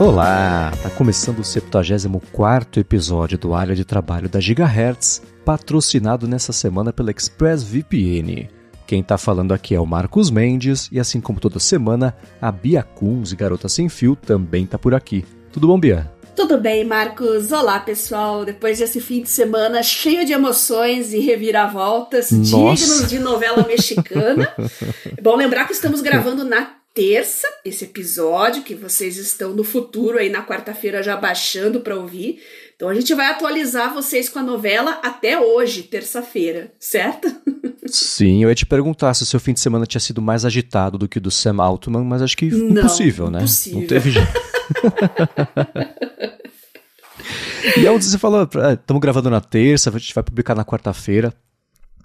Olá, tá começando o 74 episódio do Área de Trabalho da Gigahertz, patrocinado nessa semana pela ExpressVPN. Quem tá falando aqui é o Marcos Mendes e assim como toda semana, a Bia Kunz Garota Sem Fio também tá por aqui. Tudo bom, Bia? Tudo bem, Marcos? Olá, pessoal. Depois desse fim de semana cheio de emoções e reviravoltas Nossa. dignos de novela mexicana. é bom lembrar que estamos gravando na terça esse episódio, que vocês estão no futuro aí na quarta-feira já baixando para ouvir. Então a gente vai atualizar vocês com a novela até hoje, terça-feira, certo? Sim, eu ia te perguntar se o seu fim de semana tinha sido mais agitado do que o do Sam Altman, mas acho que Não, impossível, né? Impossível. Não teve jeito. e é onde você falou, estamos é, gravando na terça, a gente vai publicar na quarta-feira.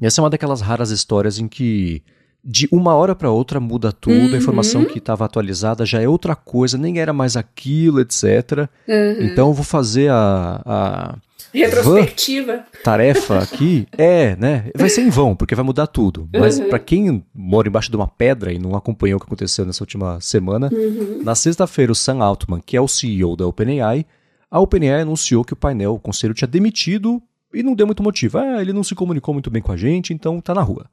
E essa é uma daquelas raras histórias em que de uma hora para outra muda tudo, uhum. a informação que estava atualizada já é outra coisa, nem era mais aquilo, etc. Uhum. Então eu vou fazer a, a retrospectiva tarefa aqui é, né? Vai ser em vão, porque vai mudar tudo. Mas uhum. para quem mora embaixo de uma pedra e não acompanhou o que aconteceu nessa última semana, uhum. na sexta-feira o Sam Altman, que é o CEO da OpenAI, a OpenAI anunciou que o painel, o conselho tinha demitido e não deu muito motivo. Ah, ele não se comunicou muito bem com a gente, então tá na rua.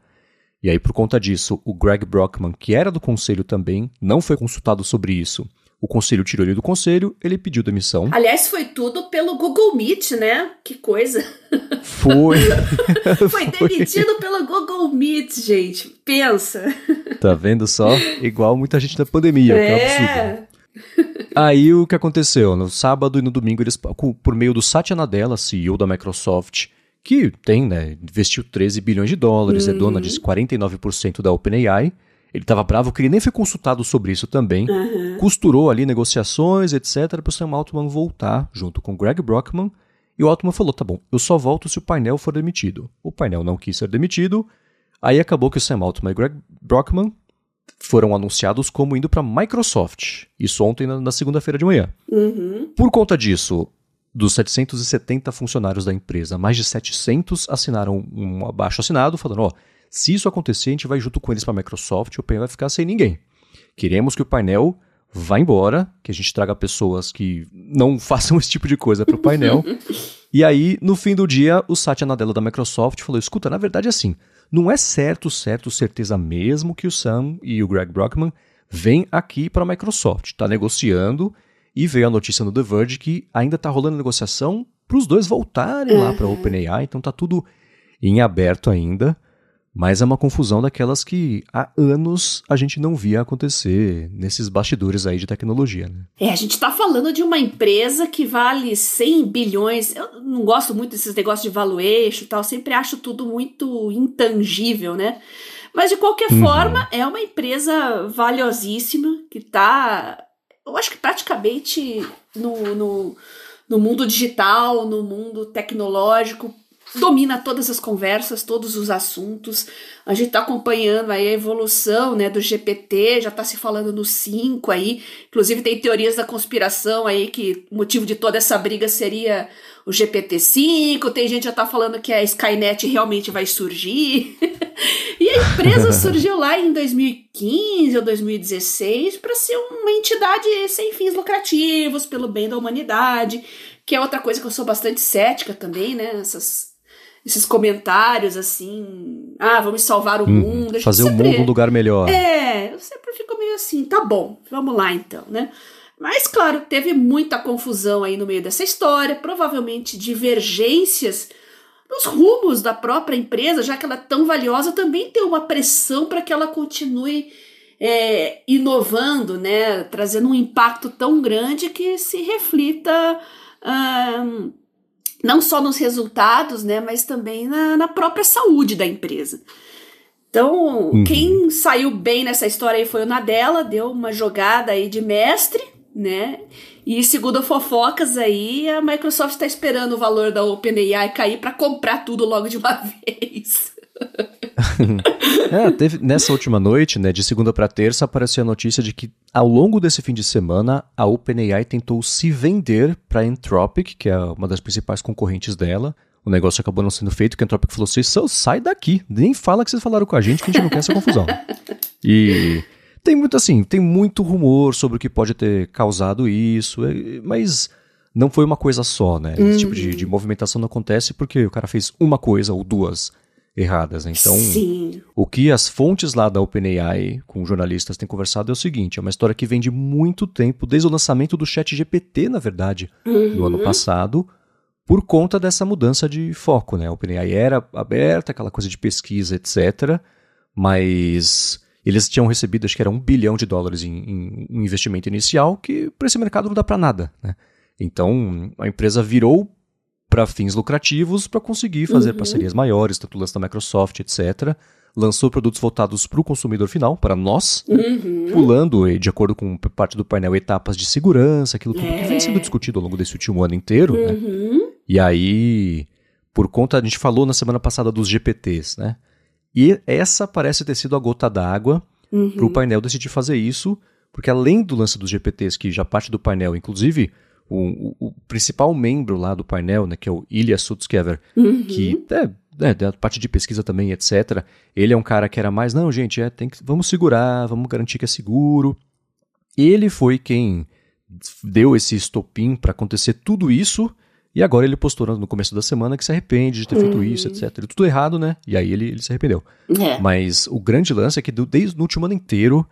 E aí, por conta disso, o Greg Brockman, que era do conselho também, não foi consultado sobre isso. O conselho tirou ele do conselho, ele pediu demissão. Aliás, foi tudo pelo Google Meet, né? Que coisa. Foi. foi demitido pelo Google Meet, gente. Pensa. Tá vendo só? Igual muita gente na pandemia, é. que é um absurdo. Aí o que aconteceu? No sábado e no domingo, eles, por meio do Satya Nadella, CEO da Microsoft, que tem, né, investiu 13 bilhões de dólares, uhum. é dona de 49% da OpenAI. Ele estava bravo que ele nem foi consultado sobre isso também. Uhum. Costurou ali negociações, etc, para o Sam Altman voltar junto com Greg Brockman. E o Altman falou: tá bom, eu só volto se o painel for demitido. O painel não quis ser demitido. Aí acabou que o Sam Altman e Greg Brockman foram anunciados como indo para Microsoft. Isso ontem na, na segunda-feira de manhã. Uhum. Por conta disso, dos 770 funcionários da empresa, mais de 700 assinaram um abaixo assinado falando: ó, se isso acontecer, a gente vai junto com eles para a Microsoft, o painel vai ficar sem ninguém. Queremos que o painel vá embora, que a gente traga pessoas que não façam esse tipo de coisa para o painel. e aí, no fim do dia, o Satya Nadella da Microsoft falou: escuta, na verdade é assim, não é certo, certo, certeza mesmo que o Sam e o Greg Brockman vêm aqui para a Microsoft. Está negociando e veio a notícia no The Verge que ainda está rolando negociação para os dois voltarem uhum. lá para a OpenAI, então tá tudo em aberto ainda. Mas é uma confusão daquelas que há anos a gente não via acontecer nesses bastidores aí de tecnologia. Né? É, a gente está falando de uma empresa que vale 100 bilhões. Eu não gosto muito desses negócios de valuation e tal, sempre acho tudo muito intangível, né? Mas de qualquer uhum. forma, é uma empresa valiosíssima que está eu acho que praticamente no, no, no mundo digital, no mundo tecnológico, domina todas as conversas, todos os assuntos. A gente está acompanhando aí a evolução né, do GPT, já está se falando no 5 aí. Inclusive tem teorias da conspiração aí que o motivo de toda essa briga seria o GPT-5. Tem gente já está falando que a Skynet realmente vai surgir. e a empresa surgiu lá em 2015 ou 2016 para ser uma entidade sem fins lucrativos, pelo bem da humanidade, que é outra coisa que eu sou bastante cética também, né? Essas esses comentários assim, ah, vamos salvar o hum, mundo. Fazer sempre, o mundo um lugar melhor. É, eu sempre fico meio assim, tá bom, vamos lá então, né? Mas, claro, teve muita confusão aí no meio dessa história, provavelmente divergências nos rumos da própria empresa, já que ela é tão valiosa, também tem uma pressão para que ela continue é, inovando, né? Trazendo um impacto tão grande que se reflita. Hum, não só nos resultados, né, mas também na, na própria saúde da empresa. Então, uhum. quem saiu bem nessa história aí foi o Nadella, deu uma jogada aí de mestre, né? E segundo fofocas aí, a Microsoft está esperando o valor da OpenAI cair para comprar tudo logo de uma vez. é, teve, nessa última noite, né, de segunda para terça, apareceu a notícia de que ao longo desse fim de semana a OpenAI tentou se vender para a Anthropic, que é uma das principais concorrentes dela. O negócio acabou não sendo feito, que a Anthropic falou: vocês sai daqui, nem fala que vocês falaram com a gente, que a gente não quer essa confusão. E Tem muito assim, tem muito rumor sobre o que pode ter causado isso, é, mas não foi uma coisa só, né? Esse tipo de, de, uhum. movimentação não acontece porque o cara fez uma coisa ou duas erradas. Né? Então, Sim. o que as fontes lá da OpenAI com jornalistas têm conversado é o seguinte: é uma história que vem de muito tempo, desde o lançamento do Chat GPT, na verdade, uhum. no ano passado, por conta dessa mudança de foco. Né? A OpenAI era aberta, aquela coisa de pesquisa, etc. Mas eles tinham recebido, acho que era um bilhão de dólares em, em um investimento inicial, que para esse mercado não dá para nada. Né? Então, a empresa virou para fins lucrativos para conseguir fazer uhum. parcerias maiores, tanto lance da Microsoft, etc. Lançou produtos voltados para o consumidor final, para nós, uhum. pulando, de acordo com parte do painel, etapas de segurança, aquilo tudo é. que vem sendo discutido ao longo desse último ano inteiro. Né? Uhum. Né? E aí, por conta, a gente falou na semana passada dos GPTs, né? E essa parece ter sido a gota d'água uhum. para o painel decidir fazer isso, porque além do lance dos GPTs, que já parte do painel, inclusive o, o, o, principal membro lá do painel, né, que é o Ilya Sutskever, uhum. que é, é, da parte de pesquisa também, etc. Ele é um cara que era mais, não, gente, é, tem que, vamos segurar, vamos garantir que é seguro. Ele foi quem deu esse estopim para acontecer tudo isso, e agora ele postou no começo da semana que se arrepende de ter uhum. feito isso, etc. Tudo errado, né? E aí ele, ele se arrependeu. É. Mas o grande lance é que desde o último ano inteiro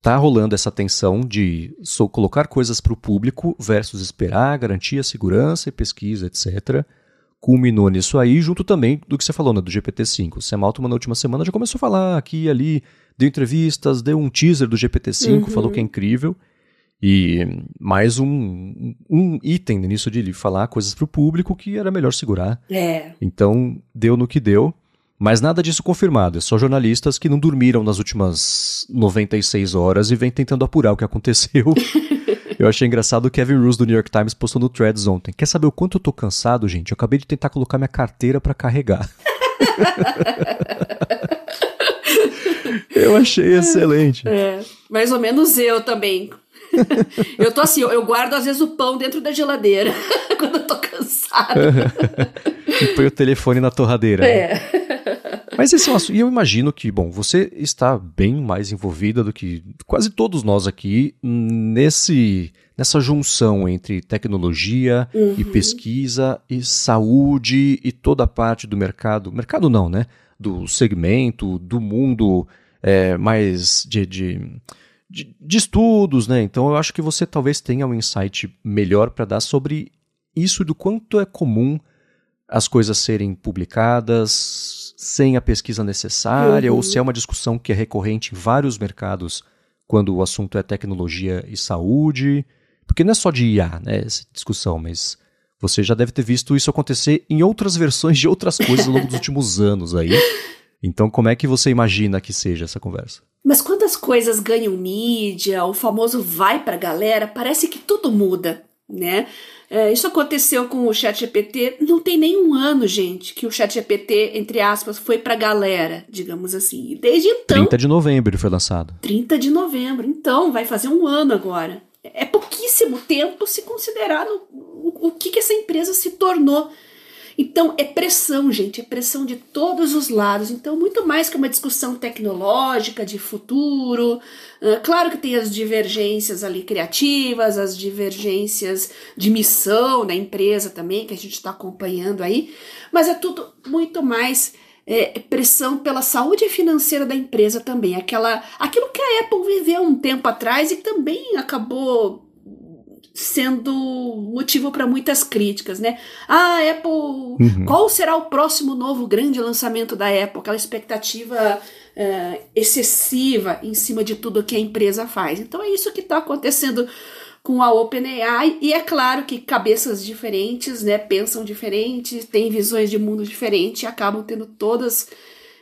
tá rolando essa tensão de só colocar coisas para o público versus esperar, garantir a segurança e pesquisa, etc. Culminou nisso aí, junto também do que você falou, né, do GPT-5. O Sam Altman, na última semana, já começou a falar aqui e ali, deu entrevistas, deu um teaser do GPT-5, uhum. falou que é incrível. E mais um, um item nisso de falar coisas para o público que era melhor segurar. É. Então, deu no que deu. Mas nada disso confirmado, é só jornalistas que não dormiram nas últimas 96 horas e vêm tentando apurar o que aconteceu. eu achei engraçado o Kevin Roos do New York Times postou no Threads ontem. Quer saber o quanto eu tô cansado, gente? Eu acabei de tentar colocar minha carteira para carregar. eu achei excelente. É, mais ou menos eu também. eu tô assim, eu guardo às vezes o pão dentro da geladeira quando eu tô cansado. e põe o telefone na torradeira. É. Né? Mas esse é um assunto. E eu imagino que, bom, você está bem mais envolvida do que quase todos nós aqui nesse nessa junção entre tecnologia uhum. e pesquisa e saúde e toda a parte do mercado. Mercado não, né? Do segmento, do mundo é, mais de, de, de, de estudos, né? Então eu acho que você talvez tenha um insight melhor para dar sobre isso do quanto é comum as coisas serem publicadas, sem a pesquisa necessária, uhum. ou se é uma discussão que é recorrente em vários mercados quando o assunto é tecnologia e saúde. Porque não é só de IA, né, essa discussão, mas você já deve ter visto isso acontecer em outras versões de outras coisas ao longo dos últimos anos aí. Então, como é que você imagina que seja essa conversa? Mas quando as coisas ganham mídia, o famoso vai pra galera, parece que tudo muda, né? É, isso aconteceu com o ChatGPT. Não tem nem um ano, gente, que o ChatGPT, entre aspas, foi pra galera, digamos assim. Desde então. 30 de novembro ele foi lançado. 30 de novembro. Então, vai fazer um ano agora. É pouquíssimo tempo se considerar no, o, o que, que essa empresa se tornou. Então, é pressão, gente, é pressão de todos os lados. Então, muito mais que uma discussão tecnológica de futuro. Claro que tem as divergências ali criativas, as divergências de missão da empresa também, que a gente está acompanhando aí, mas é tudo muito mais é, pressão pela saúde financeira da empresa também. Aquela, aquilo que a Apple viveu um tempo atrás e também acabou sendo motivo para muitas críticas, né? Ah, Apple, uhum. qual será o próximo novo grande lançamento da Apple? Aquela expectativa é, excessiva em cima de tudo que a empresa faz. Então é isso que está acontecendo com a OpenAI e é claro que cabeças diferentes, né, pensam diferentes, têm visões de mundo diferentes e acabam tendo todas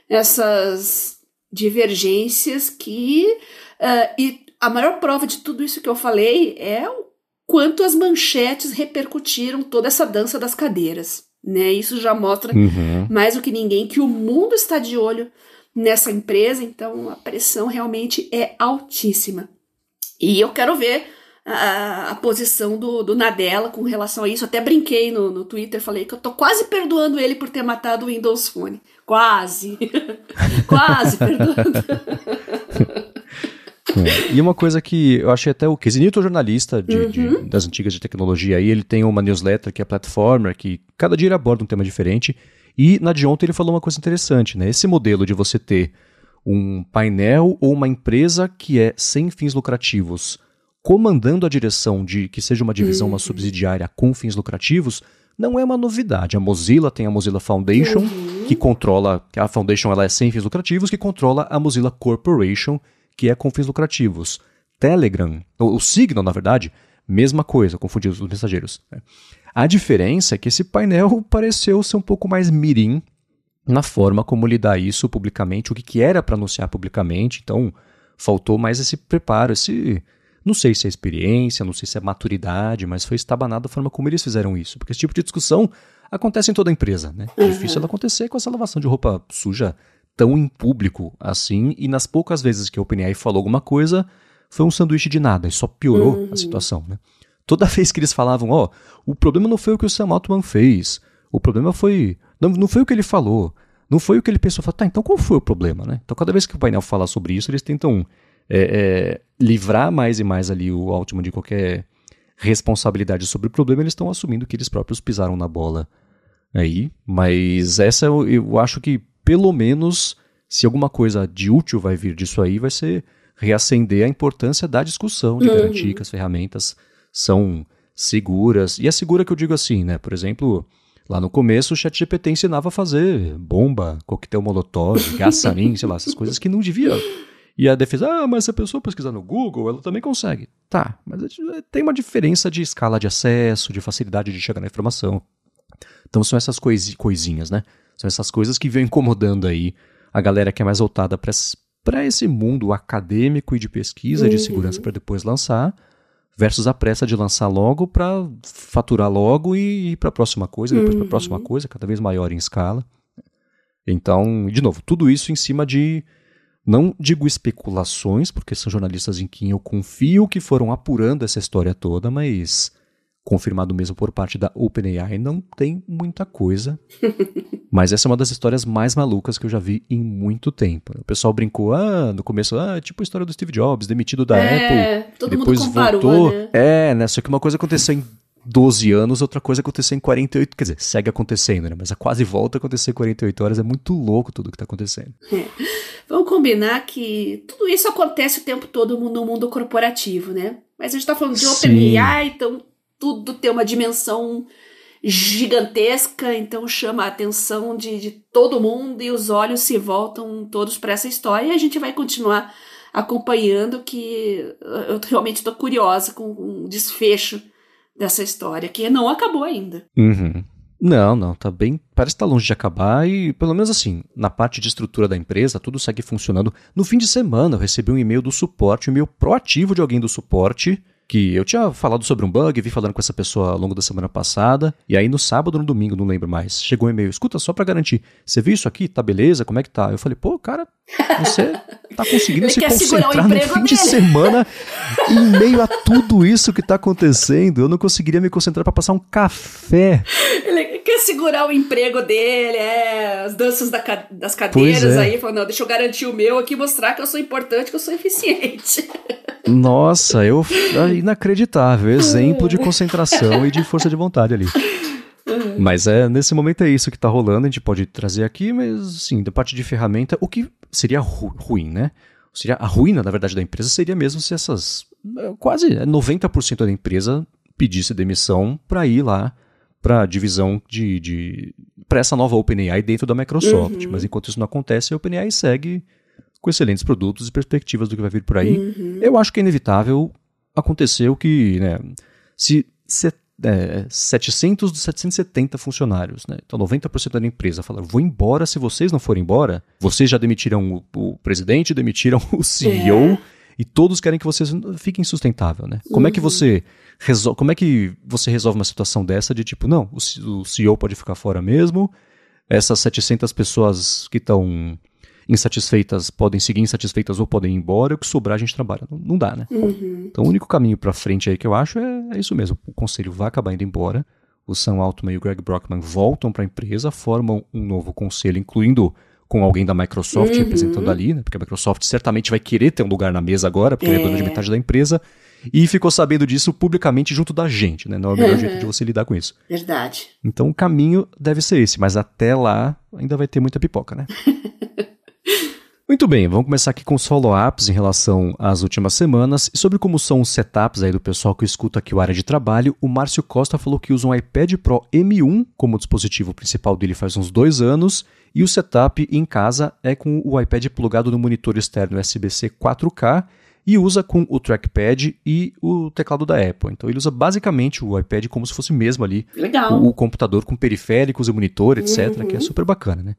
essas divergências que uh, e a maior prova de tudo isso que eu falei é o quanto as manchetes repercutiram toda essa dança das cadeiras. Né? Isso já mostra uhum. mais do que ninguém que o mundo está de olho nessa empresa, então a pressão realmente é altíssima. E eu quero ver a, a posição do, do, Nadella com relação a isso. Até brinquei no, no Twitter, falei que eu tô quase perdoando ele por ter matado o Windows Phone. Quase. quase perdoando. É. E uma coisa que eu achei até o Casey Newton, jornalista de, uhum. de, das antigas de tecnologia, aí ele tem uma newsletter que é Platformer, que cada dia ele aborda um tema diferente. E na de ontem ele falou uma coisa interessante, né? Esse modelo de você ter um painel ou uma empresa que é sem fins lucrativos comandando a direção de que seja uma divisão, uhum. uma subsidiária com fins lucrativos, não é uma novidade. A Mozilla tem a Mozilla Foundation, uhum. que controla, a Foundation ela é sem fins lucrativos, que controla a Mozilla Corporation, que é com fins lucrativos. Telegram, o, o Signal, na verdade, mesma coisa, confundindo os mensageiros. Né? A diferença é que esse painel pareceu ser um pouco mais mirim na forma como lidar isso publicamente, o que, que era para anunciar publicamente, então faltou mais esse preparo, esse. Não sei se é experiência, não sei se é maturidade, mas foi estabanado a forma como eles fizeram isso. Porque esse tipo de discussão acontece em toda empresa, né? É difícil ela acontecer com essa lavação de roupa suja tão em público assim, e nas poucas vezes que a OpenAI falou alguma coisa, foi um sanduíche de nada, e só piorou uhum. a situação, né? Toda vez que eles falavam, ó, oh, o problema não foi o que o Sam Altman fez, o problema foi. Não, não foi o que ele falou, não foi o que ele pensou. Falou, tá, então qual foi o problema, né? Então cada vez que o painel fala sobre isso, eles tentam é, é, livrar mais e mais ali o Altman de qualquer responsabilidade sobre o problema, eles estão assumindo que eles próprios pisaram na bola aí. Mas essa eu, eu acho que, pelo menos, se alguma coisa de útil vai vir disso aí, vai ser reacender a importância da discussão, de uhum. garantir que as ferramentas são seguras. E é segura que eu digo assim, né? Por exemplo, lá no começo o ChatGPT ensinava a fazer bomba, coquetel molotov, gás sarin, sei lá, essas coisas que não devia. E a defesa, ah, mas se a pessoa pesquisar no Google, ela também consegue. Tá, mas tem uma diferença de escala de acesso, de facilidade de chegar na informação. Então são essas coisinhas, né? São essas coisas que vêm incomodando aí a galera que é mais voltada para esse mundo acadêmico e de pesquisa uhum. de segurança para depois lançar versus a pressa de lançar logo para faturar logo e ir para a próxima coisa, depois uhum. para a próxima coisa, cada vez maior em escala. Então, de novo, tudo isso em cima de não digo especulações, porque são jornalistas em quem eu confio que foram apurando essa história toda, mas confirmado mesmo por parte da OpenAI, não tem muita coisa. Mas essa é uma das histórias mais malucas que eu já vi em muito tempo. O pessoal brincou, ah, no começo, ah, tipo a história do Steve Jobs, demitido da é, Apple, todo depois mundo comparou, voltou. Né? É, né? Só que uma coisa aconteceu em 12 anos, outra coisa aconteceu em 48, quer dizer, segue acontecendo, né? Mas a quase volta a acontecer em 48 horas, é muito louco tudo que está acontecendo. É. Vamos combinar que tudo isso acontece o tempo todo no mundo corporativo, né? Mas a gente está falando de OpenAI, então tudo tem uma dimensão gigantesca, então chama a atenção de, de todo mundo e os olhos se voltam todos para essa história e a gente vai continuar acompanhando que eu realmente estou curiosa com o desfecho dessa história, que não acabou ainda. Uhum. Não, não, tá bem. Parece que tá longe de acabar e, pelo menos assim, na parte de estrutura da empresa, tudo segue funcionando. No fim de semana, eu recebi um e-mail do suporte, um e-mail proativo de alguém do suporte, que eu tinha falado sobre um bug, vi falando com essa pessoa ao longo da semana passada, e aí no sábado ou no domingo, não lembro mais, chegou um e-mail, escuta, só para garantir, você viu isso aqui? Tá beleza? Como é que tá? Eu falei, pô, cara, você tá conseguindo se concentrar no fim dele. de semana em meio a tudo isso que tá acontecendo, eu não conseguiria me concentrar para passar um café. Ele segurar o emprego dele, é, as danças da, das cadeiras é. aí, falou, não, deixa eu garantir o meu aqui, mostrar que eu sou importante, que eu sou eficiente. Nossa, eu inacreditável, exemplo de concentração e de força de vontade ali. Mas é nesse momento é isso que está rolando, a gente pode trazer aqui, mas sim, da parte de ferramenta, o que seria ru ruim, né? Seria a ruína, na verdade, da empresa seria mesmo se essas é, quase 90% da empresa pedisse demissão para ir lá para a divisão de, de para essa nova OpenAI dentro da Microsoft. Uhum. Mas enquanto isso não acontece, a OpenAI segue com excelentes produtos e perspectivas do que vai vir por aí. Uhum. Eu acho que é inevitável acontecer o que, né, se, se é, 700 dos 770 funcionários, né, então 90% da empresa fala, vou embora se vocês não forem embora, vocês já demitiram o, o presidente, demitiram o CEO, é. e todos querem que vocês fiquem sustentável, né? Como uhum. é que uhum. você como é que você resolve uma situação dessa de tipo, não, o, o CEO pode ficar fora mesmo, essas 700 pessoas que estão insatisfeitas podem seguir insatisfeitas ou podem ir embora, o que sobrar a gente trabalha. Não, não dá, né? Uhum. Então o único caminho para frente aí que eu acho é, é, isso mesmo. O conselho vai acabar indo embora. O Sam Altman e o Greg Brockman voltam para a empresa, formam um novo conselho, incluindo com alguém da Microsoft uhum. representando ali, né? Porque a Microsoft certamente vai querer ter um lugar na mesa agora, porque é, é dona de metade da empresa. E ficou sabendo disso publicamente junto da gente, né? Não é o melhor uhum. jeito de você lidar com isso. Verdade. Então o caminho deve ser esse, mas até lá ainda vai ter muita pipoca, né? Muito bem, vamos começar aqui com os follow-ups em relação às últimas semanas. E sobre como são os setups aí do pessoal que escuta aqui o área de trabalho, o Márcio Costa falou que usa um iPad Pro M1 como dispositivo principal dele faz uns dois anos, e o setup em casa é com o iPad plugado no monitor externo USB-C 4K e usa com o trackpad e o teclado da Apple. Então ele usa basicamente o iPad como se fosse mesmo ali Legal. O, o computador com periféricos e monitor, etc., uhum. que é uhum. super bacana, né?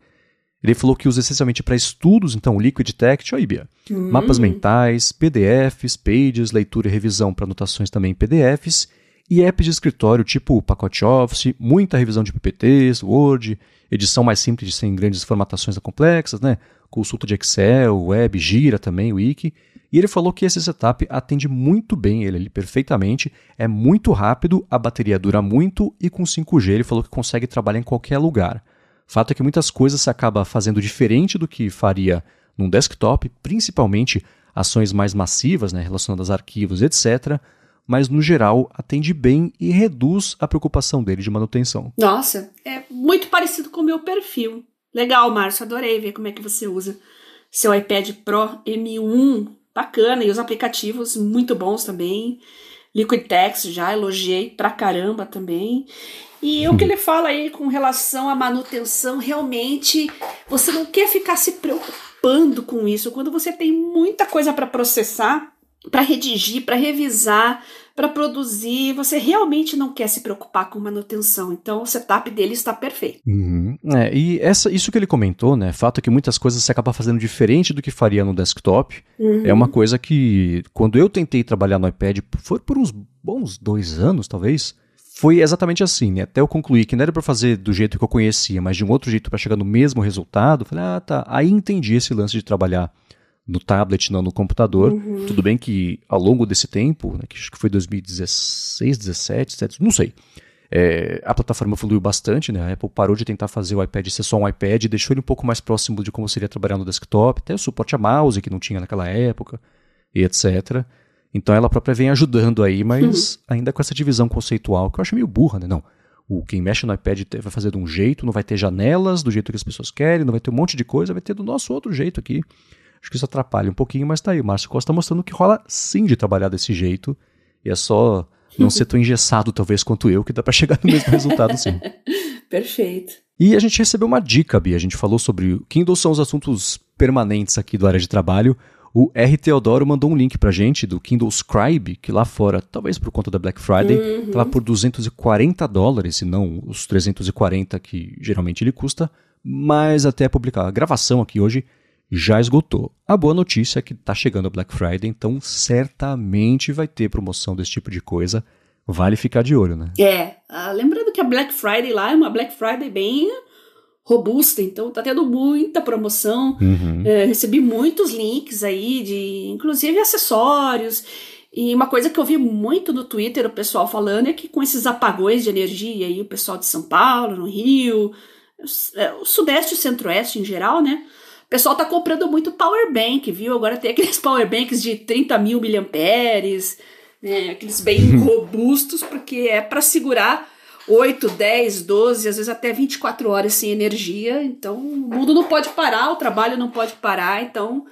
Ele falou que usa essencialmente para estudos, então Liquid Text, aí, Bia. Hum. Mapas mentais, PDFs, Pages, leitura e revisão para anotações também em PDFs, e apps de escritório tipo pacote Office, muita revisão de PPTs, Word, edição mais simples sem grandes formatações complexas, né? Consulta de Excel, Web, Gira também, Wiki. E ele falou que esse setup atende muito bem ele, ele perfeitamente, é muito rápido, a bateria dura muito e com 5G ele falou que consegue trabalhar em qualquer lugar. Fato é que muitas coisas se acaba fazendo diferente do que faria num desktop, principalmente ações mais massivas, né, relacionadas a arquivos, etc. Mas no geral atende bem e reduz a preocupação dele de manutenção. Nossa, é muito parecido com o meu perfil. Legal, Márcio, adorei ver como é que você usa seu iPad Pro M1, bacana, e os aplicativos muito bons também. Liquid Text já elogiei pra caramba também. E o que ele fala aí com relação à manutenção, realmente você não quer ficar se preocupando com isso quando você tem muita coisa para processar, para redigir, para revisar, para produzir, você realmente não quer se preocupar com manutenção. Então o setup dele está perfeito. Uhum. É, e essa, isso que ele comentou, né? Fato é que muitas coisas você acaba fazendo diferente do que faria no desktop. Uhum. É uma coisa que, quando eu tentei trabalhar no iPad, foi por uns bons dois anos, talvez foi exatamente assim, né? Até eu concluir que não era para fazer do jeito que eu conhecia, mas de um outro jeito para chegar no mesmo resultado. Falei, ah, tá. Aí entendi esse lance de trabalhar no tablet, não no computador. Uhum. Tudo bem que ao longo desse tempo, né, que acho que foi 2016, 17, 17, não sei. É, a plataforma evoluiu bastante, né? A Apple parou de tentar fazer o iPad ser só um iPad, deixou ele um pouco mais próximo de como seria trabalhar no desktop, até o suporte a mouse que não tinha naquela época, e etc. Então ela própria vem ajudando aí, mas uhum. ainda com essa divisão conceitual que eu acho meio burra, né? Não. O quem mexe no iPad vai fazer de um jeito, não vai ter janelas do jeito que as pessoas querem, não vai ter um monte de coisa, vai ter do nosso outro jeito aqui. Acho que isso atrapalha um pouquinho, mas tá aí. O Márcio Costa mostrando que rola sim de trabalhar desse jeito. E é só não ser tão engessado, talvez, quanto eu, que dá para chegar no mesmo resultado, sim. Perfeito. E a gente recebeu uma dica, Bia. A gente falou sobre o Kindle são os assuntos permanentes aqui do área de trabalho. O R. Teodoro mandou um link pra gente do Kindle Scribe, que lá fora, talvez por conta da Black Friday, uhum. tava por 240 dólares, e não os 340 que geralmente ele custa, mas até publicar a gravação aqui hoje já esgotou. A boa notícia é que tá chegando a Black Friday, então certamente vai ter promoção desse tipo de coisa. Vale ficar de olho, né? É, uh, lembrando que a Black Friday lá é uma Black Friday bem robusta, então tá tendo muita promoção. Uhum. É, recebi muitos links aí de, inclusive, acessórios. E uma coisa que eu vi muito no Twitter o pessoal falando é que com esses apagões de energia aí, o pessoal de São Paulo, no Rio, é, o Sudeste e o Centro-Oeste em geral, né? O pessoal tá comprando muito power bank, viu? Agora tem aqueles power banks de 30 mil miliamperes, né? Aqueles bem robustos, porque é para segurar 8, 10, 12, às vezes até 24 horas sem energia. Então, o mundo não pode parar, o trabalho não pode parar. Então,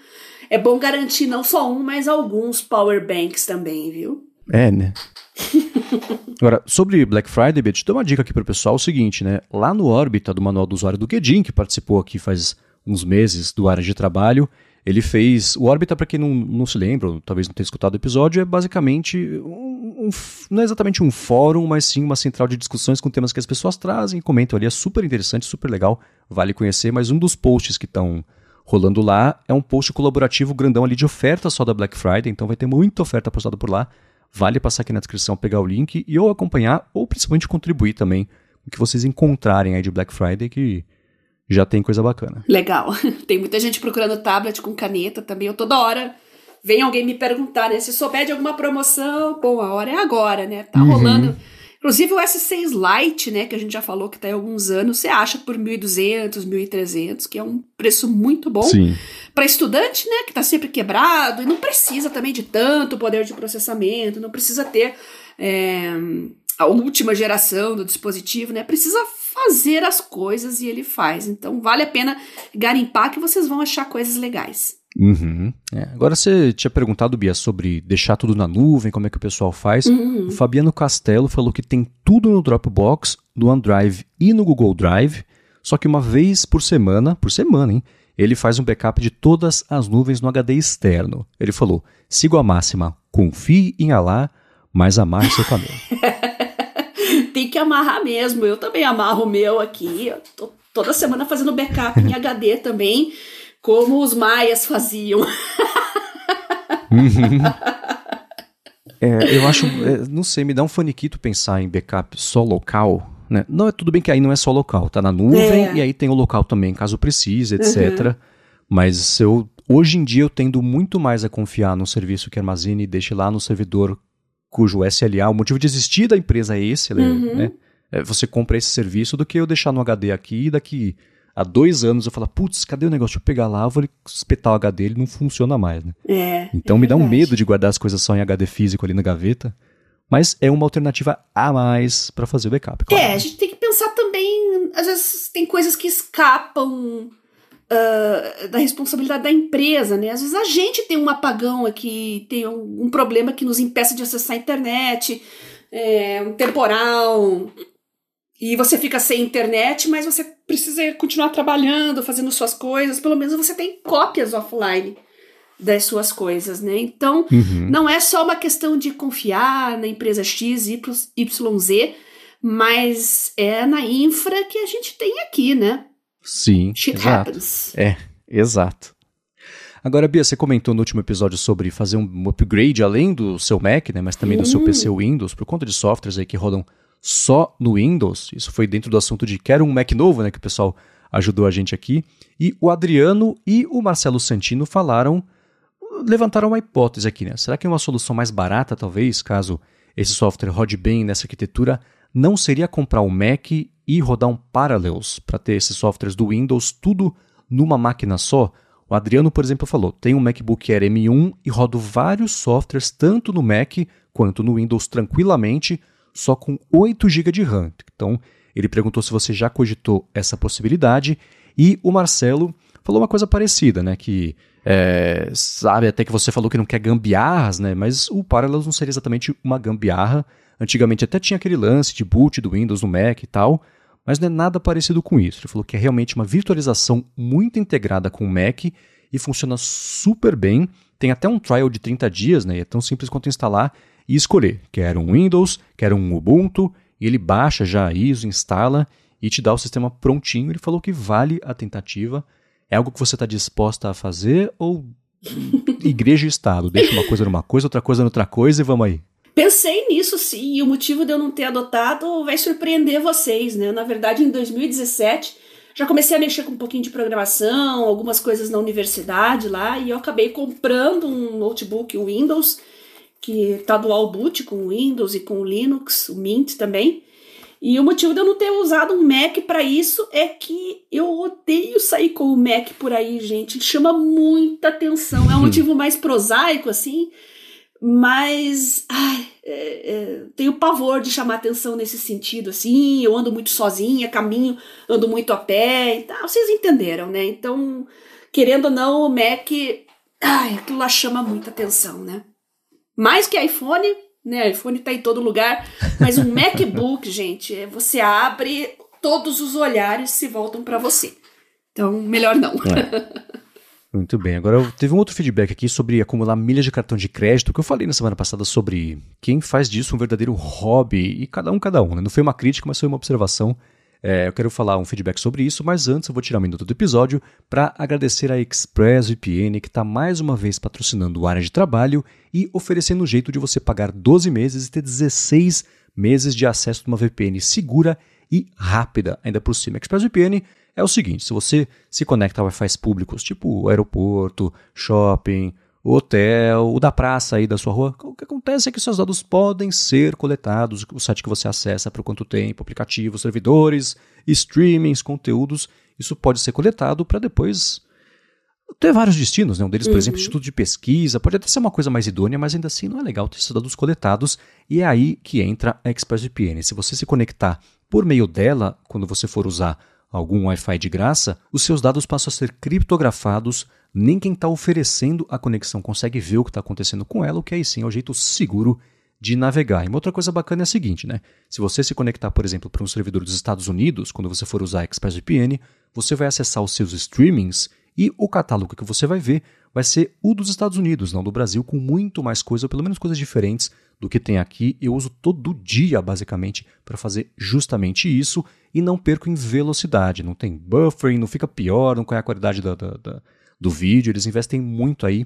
é bom garantir não só um, mas alguns power banks também, viu? É, né? Agora, sobre Black Friday, Beth, dou uma dica aqui para o pessoal, o seguinte, né? Lá no Órbita do Manual do Usuário do Guedin, que participou aqui faz uns meses do área de trabalho, ele fez. O Órbita, para quem não, não se lembra, ou talvez não tenha escutado o episódio, é basicamente um, um, não é exatamente um fórum, mas sim uma central de discussões com temas que as pessoas trazem e comentam ali. É super interessante, super legal, vale conhecer. Mas um dos posts que estão rolando lá é um post colaborativo grandão ali de oferta só da Black Friday, então vai ter muita oferta postada por lá. Vale passar aqui na descrição, pegar o link e ou acompanhar, ou principalmente contribuir também com o que vocês encontrarem aí de Black Friday, que já tem coisa bacana. Legal. Tem muita gente procurando tablet com caneta também. Eu toda hora vem alguém me perguntar, né? Se souber de alguma promoção, bom, a hora é agora, né? Tá uhum. rolando Inclusive o S6 Lite, né, que a gente já falou que tá há alguns anos, você acha por 1.200, 1.300, que é um preço muito bom para estudante, né, que tá sempre quebrado e não precisa também de tanto poder de processamento, não precisa ter é, a última geração do dispositivo, né, precisa fazer as coisas e ele faz. Então vale a pena garimpar que vocês vão achar coisas legais. Uhum. É, agora você tinha perguntado, Bia, sobre deixar tudo na nuvem, como é que o pessoal faz. Uhum. O Fabiano Castelo falou que tem tudo no Dropbox, no OneDrive e no Google Drive, só que uma vez por semana, por semana, hein? Ele faz um backup de todas as nuvens no HD externo. Ele falou: sigo a máxima, confie em Allah, mas amarre seu caminho. tem que amarrar mesmo. Eu também amarro o meu aqui. Eu tô toda semana fazendo backup em HD também como os maias faziam. Uhum. é, eu acho, é, não sei, me dá um faniquito pensar em backup só local, né? Não é tudo bem que aí não é só local, tá na nuvem é. e aí tem o local também, caso precise, etc. Uhum. Mas eu hoje em dia eu tendo muito mais a confiar no serviço que armazene e deixe lá no servidor cujo SLA, o motivo de existir da empresa é esse, né? uhum. né? É, você compra esse serviço do que eu deixar no HD aqui e daqui há dois anos eu falo, putz, cadê o negócio? Deixa eu pegar lá, eu vou espetar o HD, ele não funciona mais, né? É, então é me dá um medo de guardar as coisas só em HD físico ali na gaveta. Mas é uma alternativa a mais para fazer o backup. Claro. É, a gente tem que pensar também, às vezes tem coisas que escapam uh, da responsabilidade da empresa, né? Às vezes a gente tem um apagão aqui, tem um, um problema que nos impeça de acessar a internet, é, um temporal, e você fica sem internet, mas você precisa continuar trabalhando, fazendo suas coisas, pelo menos você tem cópias offline das suas coisas, né? Então, uhum. não é só uma questão de confiar na empresa X, Y, Z, mas é na infra que a gente tem aqui, né? Sim, Shit exato. happens. É, exato. Agora, Bia, você comentou no último episódio sobre fazer um upgrade além do seu Mac, né, mas também do seu PC Windows, por conta de softwares aí que rodam só no Windows. Isso foi dentro do assunto de quero um Mac novo, né, que o pessoal ajudou a gente aqui. E o Adriano e o Marcelo Santino falaram, levantaram uma hipótese aqui, né? Será que uma solução mais barata, talvez, caso esse software rode bem nessa arquitetura, não seria comprar o Mac e rodar um Parallels para ter esses softwares do Windows tudo numa máquina só? O Adriano, por exemplo, falou: tem um MacBook Air M1 e rodo vários softwares tanto no Mac quanto no Windows tranquilamente só com 8 GB de RAM. Então, ele perguntou se você já cogitou essa possibilidade e o Marcelo falou uma coisa parecida, né? Que é, sabe até que você falou que não quer gambiarras, né? Mas o Parallels não seria exatamente uma gambiarra. Antigamente até tinha aquele lance de boot do Windows no Mac e tal, mas não é nada parecido com isso. Ele falou que é realmente uma virtualização muito integrada com o Mac e funciona super bem. Tem até um trial de 30 dias, né? É tão simples quanto instalar e escolher. Quero um Windows, quero um Ubuntu, e ele baixa já a ISO, instala e te dá o sistema prontinho. Ele falou que vale a tentativa. É algo que você está disposta a fazer ou igreja e Estado? Deixa uma coisa numa coisa, outra coisa noutra coisa e vamos aí. Pensei nisso sim, e o motivo de eu não ter adotado vai surpreender vocês, né? Na verdade, em 2017, já comecei a mexer com um pouquinho de programação, algumas coisas na universidade lá, e eu acabei comprando um notebook Windows que tá dual boot com Windows e com Linux, o Mint também. E o motivo de eu não ter usado um Mac para isso é que eu odeio sair com o Mac por aí, gente. Ele chama muita atenção. É um motivo mais prosaico, assim, mas ai, é, é, tenho pavor de chamar atenção nesse sentido, assim. Eu ando muito sozinha, caminho, ando muito a pé e tal. Vocês entenderam, né? Então, querendo ou não, o Mac, ai, aquilo lá chama muita atenção, né? Mais que iPhone, né? iPhone tá em todo lugar, mas um MacBook, gente, é, você abre, todos os olhares se voltam para você. Então, melhor não. É. Muito bem. Agora, teve um outro feedback aqui sobre acumular milhas de cartão de crédito, que eu falei na semana passada sobre quem faz disso um verdadeiro hobby, e cada um, cada um. Né? Não foi uma crítica, mas foi uma observação é, eu quero falar um feedback sobre isso, mas antes eu vou tirar um minuto do episódio para agradecer a ExpressVPN que está mais uma vez patrocinando o área de trabalho e oferecendo um jeito de você pagar 12 meses e ter 16 meses de acesso a uma VPN segura e rápida. Ainda por cima, ExpressVPN é o seguinte: se você se conecta a Wi-Fi públicos, tipo aeroporto, shopping, hotel, o da praça aí da sua rua. O que acontece é que seus dados podem ser coletados, o site que você acessa por quanto tempo, aplicativos, servidores, streamings, conteúdos, isso pode ser coletado para depois ter vários destinos, né? Um deles, por uhum. exemplo, instituto de pesquisa, pode até ser uma coisa mais idônea, mas ainda assim não é legal ter esses dados coletados, e é aí que entra a ExpressVPN. Se você se conectar por meio dela, quando você for usar algum Wi-Fi de graça, os seus dados passam a ser criptografados, nem quem está oferecendo a conexão consegue ver o que está acontecendo com ela, o que aí sim é o jeito seguro de navegar. E uma outra coisa bacana é a seguinte, né? Se você se conectar, por exemplo, para um servidor dos Estados Unidos, quando você for usar ExpressVPN, você vai acessar os seus streamings e o catálogo que você vai ver vai ser o dos Estados Unidos, não do Brasil, com muito mais coisa, ou pelo menos coisas diferentes do que tem aqui. Eu uso todo dia, basicamente, para fazer justamente isso e não perco em velocidade. Não tem buffering, não fica pior, não cai a qualidade da, da, da, do vídeo. Eles investem muito aí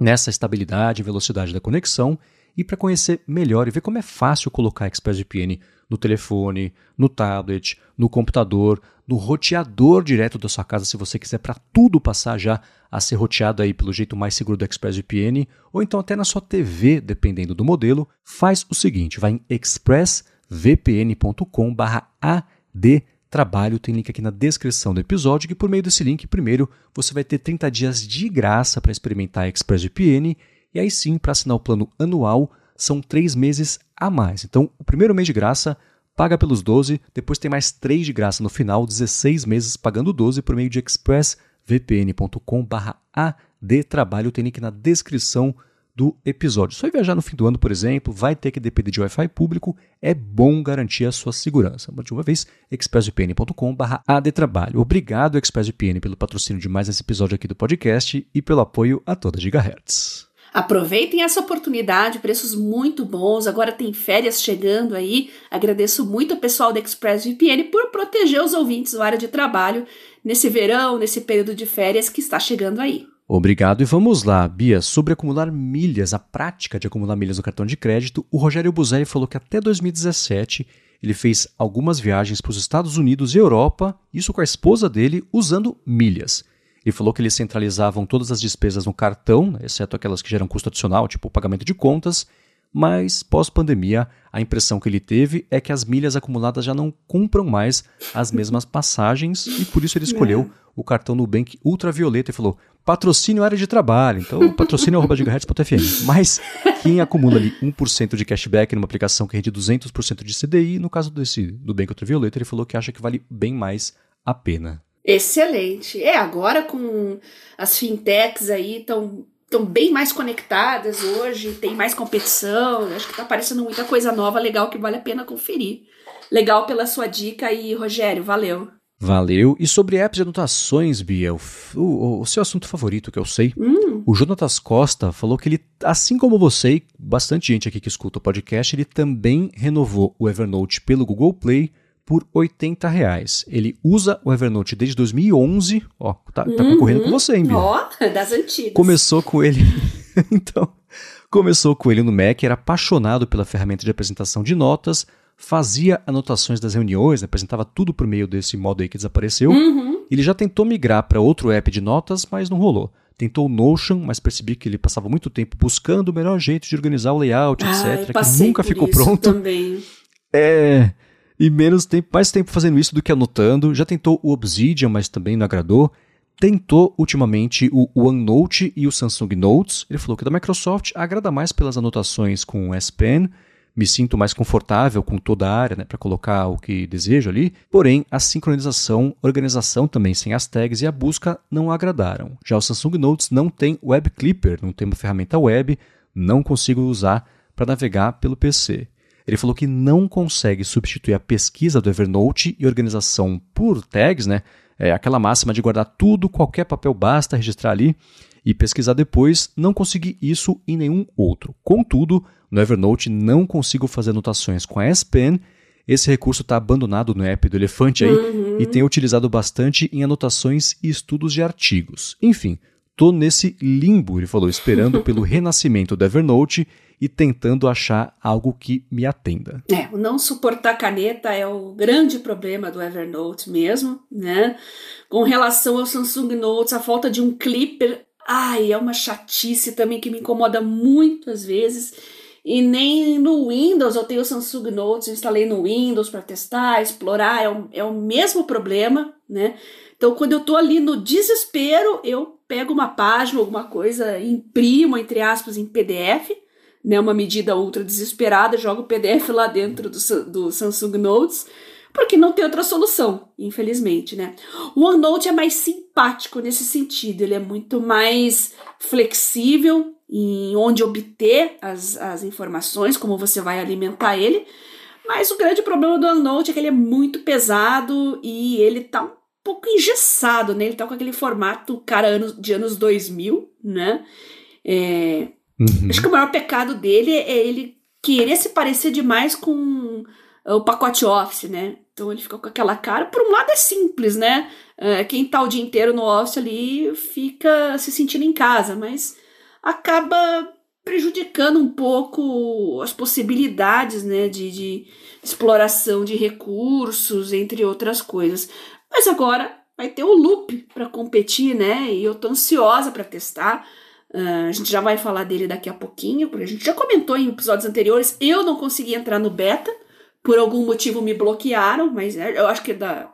nessa estabilidade e velocidade da conexão. E para conhecer melhor e ver como é fácil colocar ExpressVPN no telefone, no tablet, no computador, no roteador direto da sua casa, se você quiser para tudo passar já a ser roteado aí pelo jeito mais seguro do ExpressVPN, ou então até na sua TV, dependendo do modelo, faz o seguinte, vai em expressvpn.com/ad trabalho, tem link aqui na descrição do episódio, que por meio desse link, primeiro, você vai ter 30 dias de graça para experimentar a ExpressVPN, e aí sim, para assinar o plano anual, são três meses a mais. Então, o primeiro mês de graça paga pelos 12, depois tem mais 3 de graça no final, 16 meses pagando 12 por meio de expressvpn.com/adtrabalho, tem link na descrição do episódio. Só viajar no fim do ano, por exemplo, vai ter que depender de Wi-Fi público, é bom garantir a sua segurança. De uma vez, expressvpn.com/adtrabalho. Obrigado ExpressVPN pelo patrocínio de mais esse episódio aqui do podcast e pelo apoio a toda Gigahertz. Aproveitem essa oportunidade, preços muito bons. Agora tem férias chegando aí. Agradeço muito ao pessoal da ExpressVPN por proteger os ouvintes do área de trabalho nesse verão, nesse período de férias que está chegando aí. Obrigado e vamos lá, Bia. Sobre acumular milhas, a prática de acumular milhas no cartão de crédito, o Rogério Buzelli falou que até 2017 ele fez algumas viagens para os Estados Unidos e Europa, isso com a esposa dele, usando milhas. Ele falou que eles centralizavam todas as despesas no cartão, exceto aquelas que geram custo adicional, tipo o pagamento de contas, mas pós-pandemia, a impressão que ele teve é que as milhas acumuladas já não compram mais as mesmas passagens e por isso ele escolheu é. o cartão Nubank ultravioleta e falou: patrocínio área de trabalho, então patrocínio arroba gigahertz.fm. Mas quem acumula ali 1% de cashback numa aplicação que rende 200% de CDI, no caso desse Nubank ultravioleta, ele falou que acha que vale bem mais a pena. Excelente. É, agora com as fintechs aí estão estão bem mais conectadas hoje, tem mais competição, acho que está aparecendo muita coisa nova, legal, que vale a pena conferir. Legal pela sua dica aí, Rogério, valeu. Valeu. E sobre apps de anotações, Bia, o, o, o seu assunto favorito, que eu sei, hum. o Jonatas Costa falou que ele, assim como você e bastante gente aqui que escuta o podcast, ele também renovou o Evernote pelo Google Play por 80 reais. Ele usa o Evernote desde 2011. Ó, tá, tá uhum. concorrendo com você, hein, Bia? Ó, das antigas. Começou com ele. então, começou com ele no Mac, era apaixonado pela ferramenta de apresentação de notas, fazia anotações das reuniões, apresentava tudo por meio desse modo aí que desapareceu. Uhum. Ele já tentou migrar para outro app de notas, mas não rolou. Tentou o Notion, mas percebi que ele passava muito tempo buscando o melhor jeito de organizar o layout, etc. Que nunca ficou pronto. Também. É e menos tempo, mais tempo fazendo isso do que anotando. Já tentou o Obsidian, mas também não agradou. Tentou ultimamente o OneNote e o Samsung Notes. Ele falou que da Microsoft agrada mais pelas anotações com o S Pen. Me sinto mais confortável com toda a área né, para colocar o que desejo ali. Porém, a sincronização, organização também sem as tags e a busca não agradaram. Já o Samsung Notes não tem Web Clipper, não tem uma ferramenta web, não consigo usar para navegar pelo PC. Ele falou que não consegue substituir a pesquisa do Evernote e organização por tags, né? É aquela máxima de guardar tudo, qualquer papel basta registrar ali e pesquisar depois, não consegui isso em nenhum outro. Contudo, no Evernote não consigo fazer anotações com a S Pen. Esse recurso está abandonado no app do Elefante aí uhum. e tenho utilizado bastante em anotações e estudos de artigos. Enfim, tô nesse limbo, ele falou, esperando pelo renascimento do Evernote e tentando achar algo que me atenda. É, o não suportar caneta é o grande problema do Evernote mesmo, né? Com relação ao Samsung Notes, a falta de um clipper ai, é uma chatice também que me incomoda muito às vezes. E nem no Windows, eu tenho o Samsung Notes, eu instalei no Windows para testar, explorar, é o, é o mesmo problema, né? Então, quando eu tô ali no desespero, eu pego uma página, alguma coisa, imprimo, entre aspas, em PDF, né? Uma medida ultra desesperada, jogo o PDF lá dentro do, do Samsung Notes, porque não tem outra solução, infelizmente, né? O OneNote é mais simpático nesse sentido, ele é muito mais flexível em onde obter as, as informações, como você vai alimentar ele. Mas o grande problema do OneNote é que ele é muito pesado e ele tá um pouco engessado, né? Ele tá com aquele formato cara de anos 2000, né? É, uhum. Acho que o maior pecado dele é ele querer se parecer demais com o pacote Office, né? Então ele fica com aquela cara. Por um lado é simples, né? É, quem tá o dia inteiro no Office ali fica se sentindo em casa, mas acaba prejudicando um pouco as possibilidades né, de, de exploração de recursos, entre outras coisas. Mas agora vai ter o loop para competir, né? E eu tô ansiosa para testar. Uh, a gente já vai falar dele daqui a pouquinho, porque a gente já comentou em episódios anteriores. Eu não consegui entrar no beta, por algum motivo me bloquearam, mas é, eu acho que é da,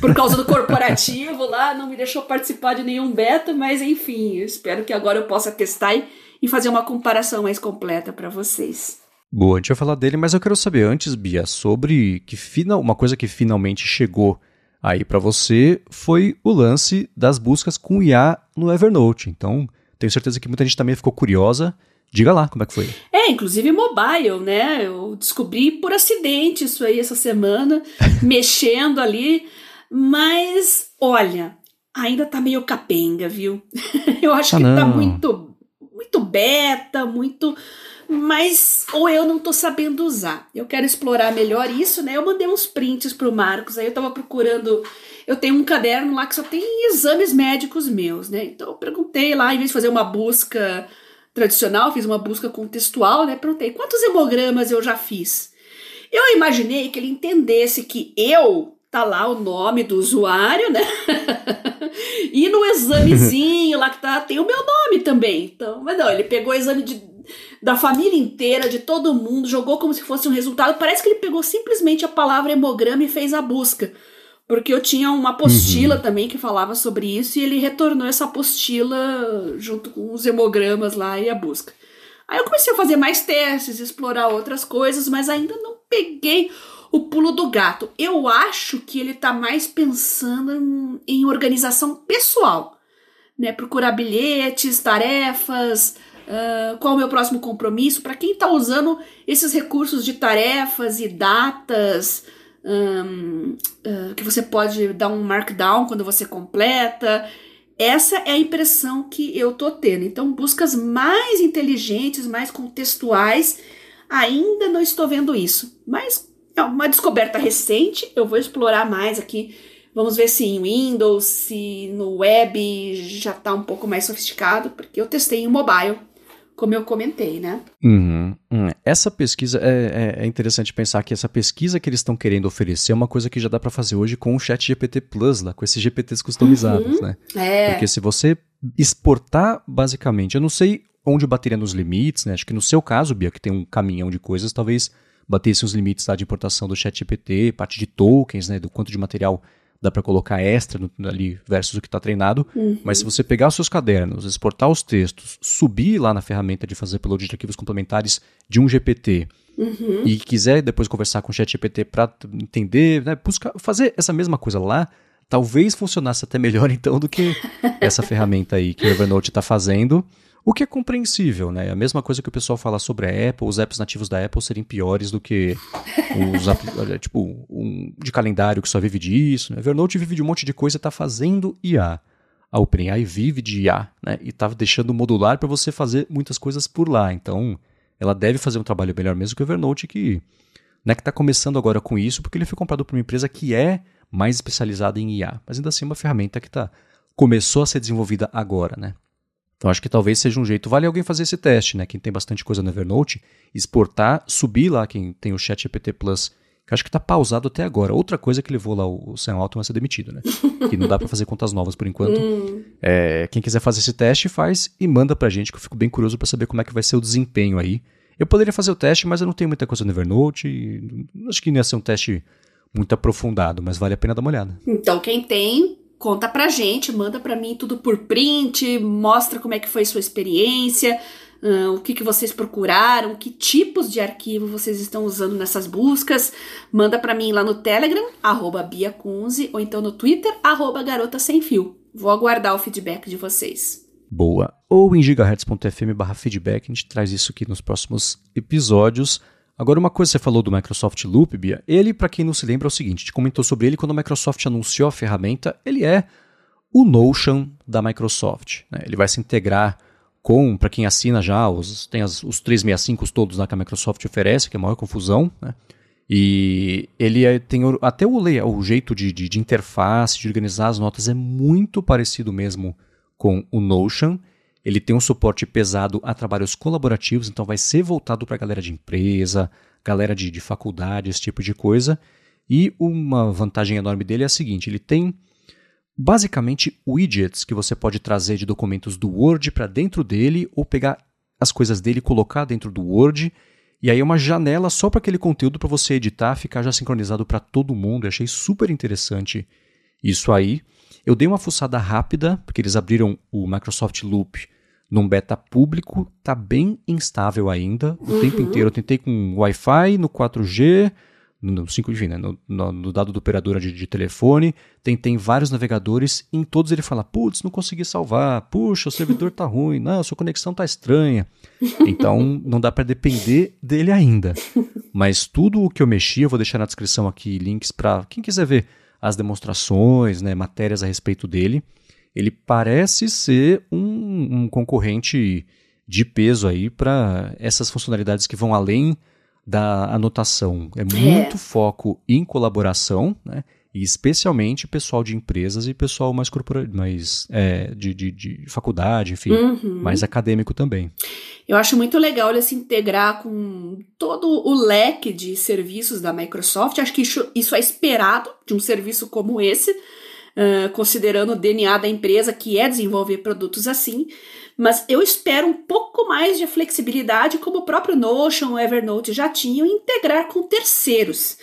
por causa do corporativo lá, não me deixou participar de nenhum beta, mas enfim, espero que agora eu possa testar e, e fazer uma comparação mais completa para vocês. Boa, a gente vai falar dele, mas eu quero saber antes, Bia, sobre que final, uma coisa que finalmente chegou aí para você foi o lance das buscas com IA no Evernote. Então, tenho certeza que muita gente também ficou curiosa. Diga lá como é que foi. É, inclusive mobile, né? Eu descobri por acidente isso aí essa semana, mexendo ali. Mas, olha, ainda tá meio capenga, viu? eu acho ah, que tá não. tá muito, muito beta, muito. Mas, ou eu não tô sabendo usar. Eu quero explorar melhor isso, né? Eu mandei uns prints pro Marcos, aí eu tava procurando. Eu tenho um caderno lá que só tem exames médicos meus, né? Então eu perguntei lá, em vez de fazer uma busca tradicional, fiz uma busca contextual, né? Perguntei quantos hemogramas eu já fiz. Eu imaginei que ele entendesse que eu tá lá o nome do usuário, né? e no examezinho lá que tá, tem o meu nome também. Então, mas não, ele pegou o exame de, da família inteira, de todo mundo, jogou como se fosse um resultado. Parece que ele pegou simplesmente a palavra hemograma e fez a busca. Porque eu tinha uma apostila uhum. também que falava sobre isso e ele retornou essa apostila junto com os hemogramas lá e a busca. Aí eu comecei a fazer mais testes, explorar outras coisas, mas ainda não peguei o pulo do gato. Eu acho que ele está mais pensando em, em, organização pessoal, né? Procurar bilhetes, tarefas, uh, qual o meu próximo compromisso. Para quem está usando esses recursos de tarefas e datas, um, uh, que você pode dar um markdown quando você completa. Essa é a impressão que eu tô tendo. Então, buscas mais inteligentes, mais contextuais, ainda não estou vendo isso. Mas é uma descoberta recente, eu vou explorar mais aqui. Vamos ver se em Windows, se no web já está um pouco mais sofisticado, porque eu testei em mobile, como eu comentei, né? Uhum. Hum, essa pesquisa, é, é, é, interessante pensar que essa pesquisa que eles estão querendo oferecer é uma coisa que já dá para fazer hoje com o Chat GPT Plus, lá, com esses GPTs customizados, uhum. né? É. Porque se você exportar, basicamente, eu não sei onde bateria nos limites, né? Acho que no seu caso, Bia, que tem um caminhão de coisas, talvez batesse os limites tá, de importação do ChatGPT, parte de tokens, né, do quanto de material dá para colocar extra no, ali versus o que está treinado. Uhum. Mas se você pegar os seus cadernos, exportar os textos, subir lá na ferramenta de fazer upload de arquivos complementares de um GPT uhum. e quiser depois conversar com o ChatGPT para entender, né, buscar, fazer essa mesma coisa lá, talvez funcionasse até melhor então do que essa ferramenta aí que o Evernote está fazendo. O que é compreensível, né? A mesma coisa que o pessoal fala sobre a Apple, os apps nativos da Apple serem piores do que os tipo um de calendário que só vive disso. Né? Evernote vive de um monte de coisa, está fazendo IA. A OpenAI vive de IA, né? E está deixando modular para você fazer muitas coisas por lá. Então, ela deve fazer um trabalho melhor mesmo que o Evernote, que né, está começando agora com isso, porque ele foi comprado por uma empresa que é mais especializada em IA, mas ainda assim é uma ferramenta que tá, começou a ser desenvolvida agora, né? Então acho que talvez seja um jeito. Vale alguém fazer esse teste, né? Quem tem bastante coisa no Evernote, exportar, subir lá, quem tem o Chat GPT Plus que acho que está pausado até agora. Outra coisa que levou lá o Sam Altman a ser demitido, né? que não dá para fazer contas novas por enquanto. Hum. É, quem quiser fazer esse teste, faz e manda pra gente, que eu fico bem curioso para saber como é que vai ser o desempenho aí. Eu poderia fazer o teste, mas eu não tenho muita coisa no Evernote. Acho que não ia ser um teste muito aprofundado, mas vale a pena dar uma olhada. Então, quem tem, conta pra gente, manda pra mim tudo por print, mostra como é que foi sua experiência uh, o que, que vocês procuraram, que tipos de arquivo vocês estão usando nessas buscas. Manda para mim lá no Telegram, arroba biacunze, ou então no Twitter, arroba garota sem fio. Vou aguardar o feedback de vocês. Boa. Ou em gigahertz.fm feedback, a gente traz isso aqui nos próximos episódios. Agora, uma coisa que você falou do Microsoft Loop, Bia, ele, para quem não se lembra, é o seguinte: gente comentou sobre ele quando a Microsoft anunciou a ferramenta. Ele é o Notion da Microsoft. Né? Ele vai se integrar com, para quem assina já, os, tem as, os 365 todos lá que a Microsoft oferece, que é a maior confusão, né? E ele é, tem até o, o jeito de, de, de, interface, de organizar as notas é muito parecido mesmo com o Notion. Ele tem um suporte pesado a trabalhos colaborativos, então vai ser voltado para a galera de empresa, galera de, de faculdade, esse tipo de coisa. E uma vantagem enorme dele é a seguinte: ele tem basicamente widgets que você pode trazer de documentos do Word para dentro dele ou pegar as coisas dele e colocar dentro do Word. E aí é uma janela só para aquele conteúdo para você editar, ficar já sincronizado para todo mundo. Eu achei super interessante isso aí. Eu dei uma fuçada rápida, porque eles abriram o Microsoft Loop num beta público, tá bem instável ainda. O uhum. tempo inteiro eu tentei com Wi-Fi no 4G, no 5G, né, no, no, no, dado do operador de, de telefone, tem, tem vários navegadores, em todos ele fala, putz, não consegui salvar, puxa, o servidor tá ruim, não, sua conexão tá estranha. Então, não dá para depender dele ainda. Mas tudo o que eu mexi, eu vou deixar na descrição aqui links para quem quiser ver as demonstrações, né, matérias a respeito dele. Ele parece ser um, um concorrente de peso aí para essas funcionalidades que vão além da anotação. É muito é. foco em colaboração, né? E especialmente pessoal de empresas e pessoal mais corporativo, mais é, de, de, de, faculdade, enfim, uhum. mais acadêmico também. Eu acho muito legal ele se integrar com todo o leque de serviços da Microsoft. Acho que isso, isso é esperado de um serviço como esse, considerando o DNA da empresa, que é desenvolver produtos assim mas eu espero um pouco mais de flexibilidade, como o próprio Notion, o Evernote já tinham, integrar com terceiros.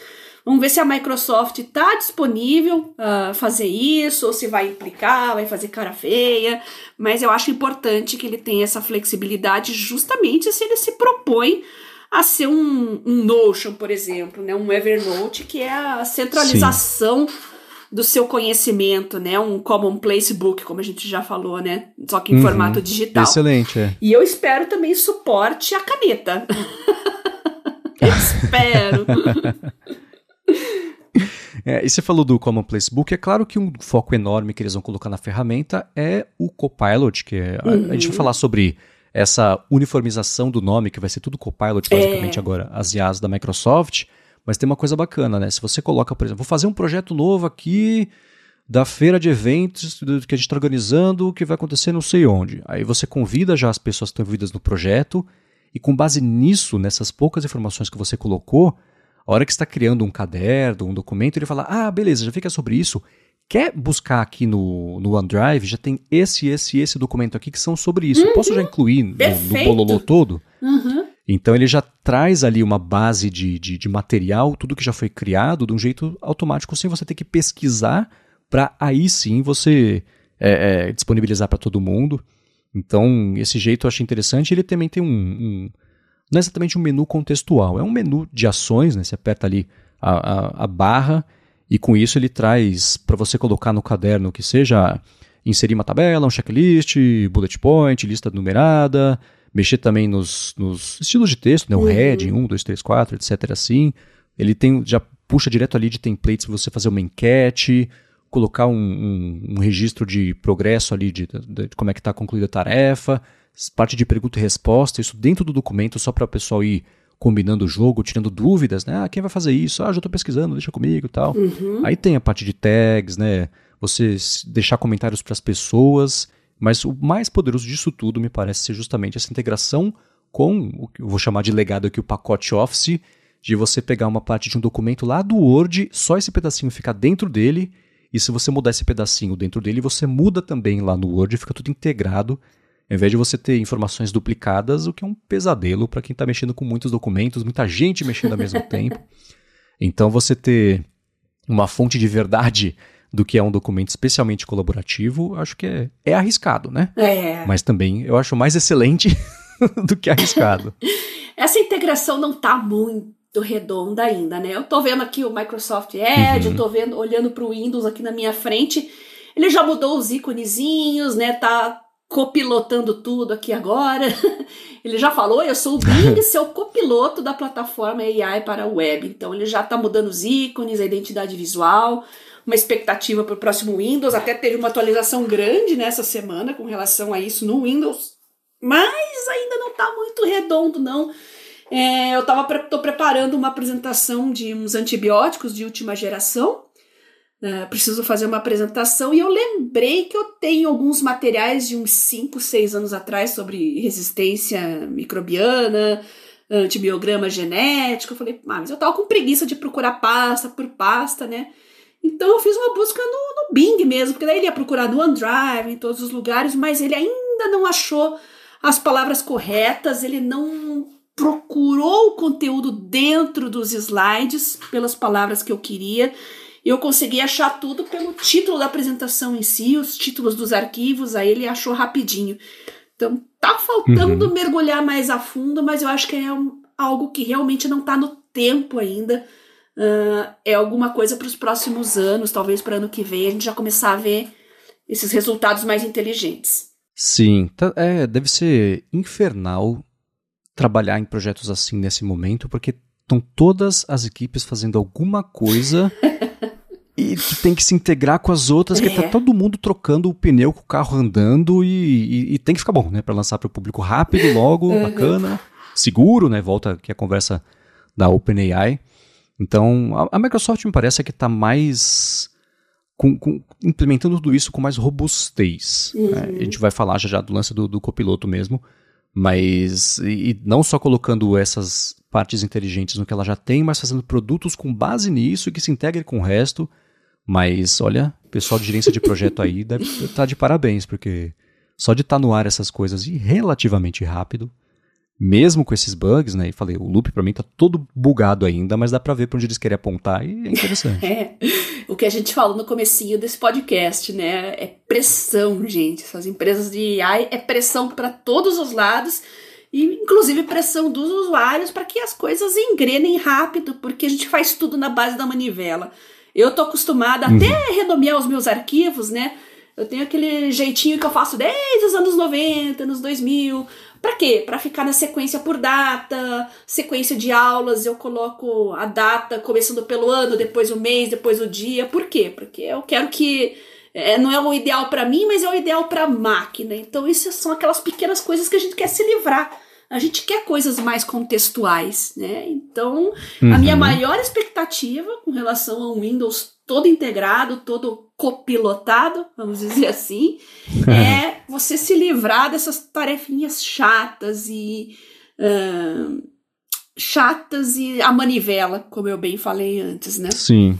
Vamos ver se a Microsoft está disponível a uh, fazer isso, ou se vai implicar, vai fazer cara feia. Mas eu acho importante que ele tenha essa flexibilidade, justamente se ele se propõe a ser um, um Notion, por exemplo, né? um Evernote, que é a centralização. Sim do seu conhecimento, né? Um commonplace book, como a gente já falou, né? Só que em uhum. formato digital. Excelente, é. E eu espero também suporte a caneta. espero. É, e você falou do Commonplace Book, é claro que um foco enorme que eles vão colocar na ferramenta é o Copilot, que é, uhum. a, a, gente vai uhum. falar sobre essa uniformização do nome, que vai ser tudo Copilot basicamente é. agora, as IAs da Microsoft. Mas tem uma coisa bacana, né? Se você coloca, por exemplo, vou fazer um projeto novo aqui da feira de eventos que a gente está organizando, que vai acontecer não sei onde. Aí você convida já as pessoas que estão envolvidas no projeto, e com base nisso, nessas poucas informações que você colocou, a hora que está criando um caderno, um documento, ele fala: Ah, beleza, já fica sobre isso. Quer buscar aqui no, no OneDrive? Já tem esse, esse e esse documento aqui que são sobre isso. Uhum. Posso já incluir no, no bololô todo? Uhum. Então ele já traz ali uma base de, de, de, material, tudo que já foi criado, de um jeito automático, sem você ter que pesquisar, para aí sim você é, é, disponibilizar para todo mundo. Então, esse jeito eu achei interessante. Ele também tem um, um, Não é exatamente um menu contextual, é um menu de ações, né? Você aperta ali a, a, a barra e com isso ele traz para você colocar no caderno que seja inserir uma tabela, um checklist, bullet point, lista numerada mexer também nos, nos estilos de texto, né? O uhum. heading, 1, 2, 3, 4, etc. assim. Ele tem já puxa direto ali de templates para você fazer uma enquete, colocar um, um, um registro de progresso ali de, de, de como é que está concluída a tarefa, parte de pergunta e resposta, isso dentro do documento só para o pessoal ir combinando o jogo, tirando dúvidas, né? Ah, quem vai fazer isso? Ah, já estou pesquisando, deixa comigo e tal. Uhum. Aí tem a parte de tags, né? Você deixar comentários para as pessoas mas o mais poderoso disso tudo me parece ser justamente essa integração com o que eu vou chamar de legado aqui, o pacote Office, de você pegar uma parte de um documento lá do Word, só esse pedacinho ficar dentro dele, e se você mudar esse pedacinho dentro dele, você muda também lá no Word, fica tudo integrado, ao invés de você ter informações duplicadas, o que é um pesadelo para quem está mexendo com muitos documentos, muita gente mexendo ao mesmo tempo. Então você ter uma fonte de verdade do que é um documento especialmente colaborativo, acho que é, é arriscado, né? É. Mas também eu acho mais excelente do que arriscado. Essa integração não está muito redonda ainda, né? Eu tô vendo aqui o Microsoft Edge, uhum. eu tô vendo, olhando para o Windows aqui na minha frente. Ele já mudou os íconezinhos, né? Tá copilotando tudo aqui agora. Ele já falou, eu sou o Bing, seu copiloto da plataforma AI para a web. Então ele já está mudando os ícones, a identidade visual, uma expectativa para o próximo Windows. Até teve uma atualização grande nessa semana com relação a isso no Windows, mas ainda não está muito redondo, não. É, eu tava, tô preparando uma apresentação de uns antibióticos de última geração Uh, preciso fazer uma apresentação e eu lembrei que eu tenho alguns materiais de uns 5, 6 anos atrás sobre resistência microbiana, antibiograma genético. Eu falei, ah, mas eu tava com preguiça de procurar pasta por pasta, né? Então eu fiz uma busca no, no Bing mesmo, porque daí ele ia procurar no OneDrive, em todos os lugares, mas ele ainda não achou as palavras corretas, ele não procurou o conteúdo dentro dos slides pelas palavras que eu queria eu consegui achar tudo pelo título da apresentação em si, os títulos dos arquivos, aí ele achou rapidinho. Então tá faltando uhum. mergulhar mais a fundo, mas eu acho que é um, algo que realmente não tá no tempo ainda. Uh, é alguma coisa para os próximos anos, talvez para ano que vem, a gente já começar a ver esses resultados mais inteligentes. Sim, tá, é, deve ser infernal trabalhar em projetos assim nesse momento, porque estão todas as equipes fazendo alguma coisa e que tem que se integrar com as outras, que tá é. tá todo mundo trocando o pneu com o carro andando e, e, e tem que ficar bom, né? Para lançar para o público rápido, logo, uhum. bacana, seguro, né? Volta aqui a conversa da OpenAI. Então, a, a Microsoft me parece que está mais com, com, implementando tudo isso com mais robustez. Uhum. Né? A gente vai falar já, já do lance do, do copiloto mesmo, mas e, e não só colocando essas partes inteligentes no que ela já tem, mas fazendo produtos com base nisso que se integrem com o resto mas olha, o pessoal de gerência de projeto aí deve estar tá de parabéns, porque só de estar tá no ar essas coisas e relativamente rápido, mesmo com esses bugs, né? E falei, o loop para mim tá todo bugado ainda, mas dá para ver para onde eles querem apontar e é interessante. é. O que a gente falou no comecinho desse podcast, né? É pressão, gente. Essas empresas de AI é pressão para todos os lados e inclusive pressão dos usuários para que as coisas engrenem rápido, porque a gente faz tudo na base da manivela. Eu tô acostumada uhum. até renomear os meus arquivos, né? Eu tenho aquele jeitinho que eu faço desde os anos 90, anos 2000. Para quê? Para ficar na sequência por data, sequência de aulas, eu coloco a data começando pelo ano, depois o mês, depois o dia. Por quê? Porque eu quero que é, não é o ideal para mim, mas é o ideal para a máquina. Então, isso são aquelas pequenas coisas que a gente quer se livrar a gente quer coisas mais contextuais, né? Então, uhum. a minha uhum. maior expectativa com relação ao Windows todo integrado, todo copilotado, vamos dizer assim, é você se livrar dessas tarefinhas chatas e uh, chatas e a manivela, como eu bem falei antes, né? Sim.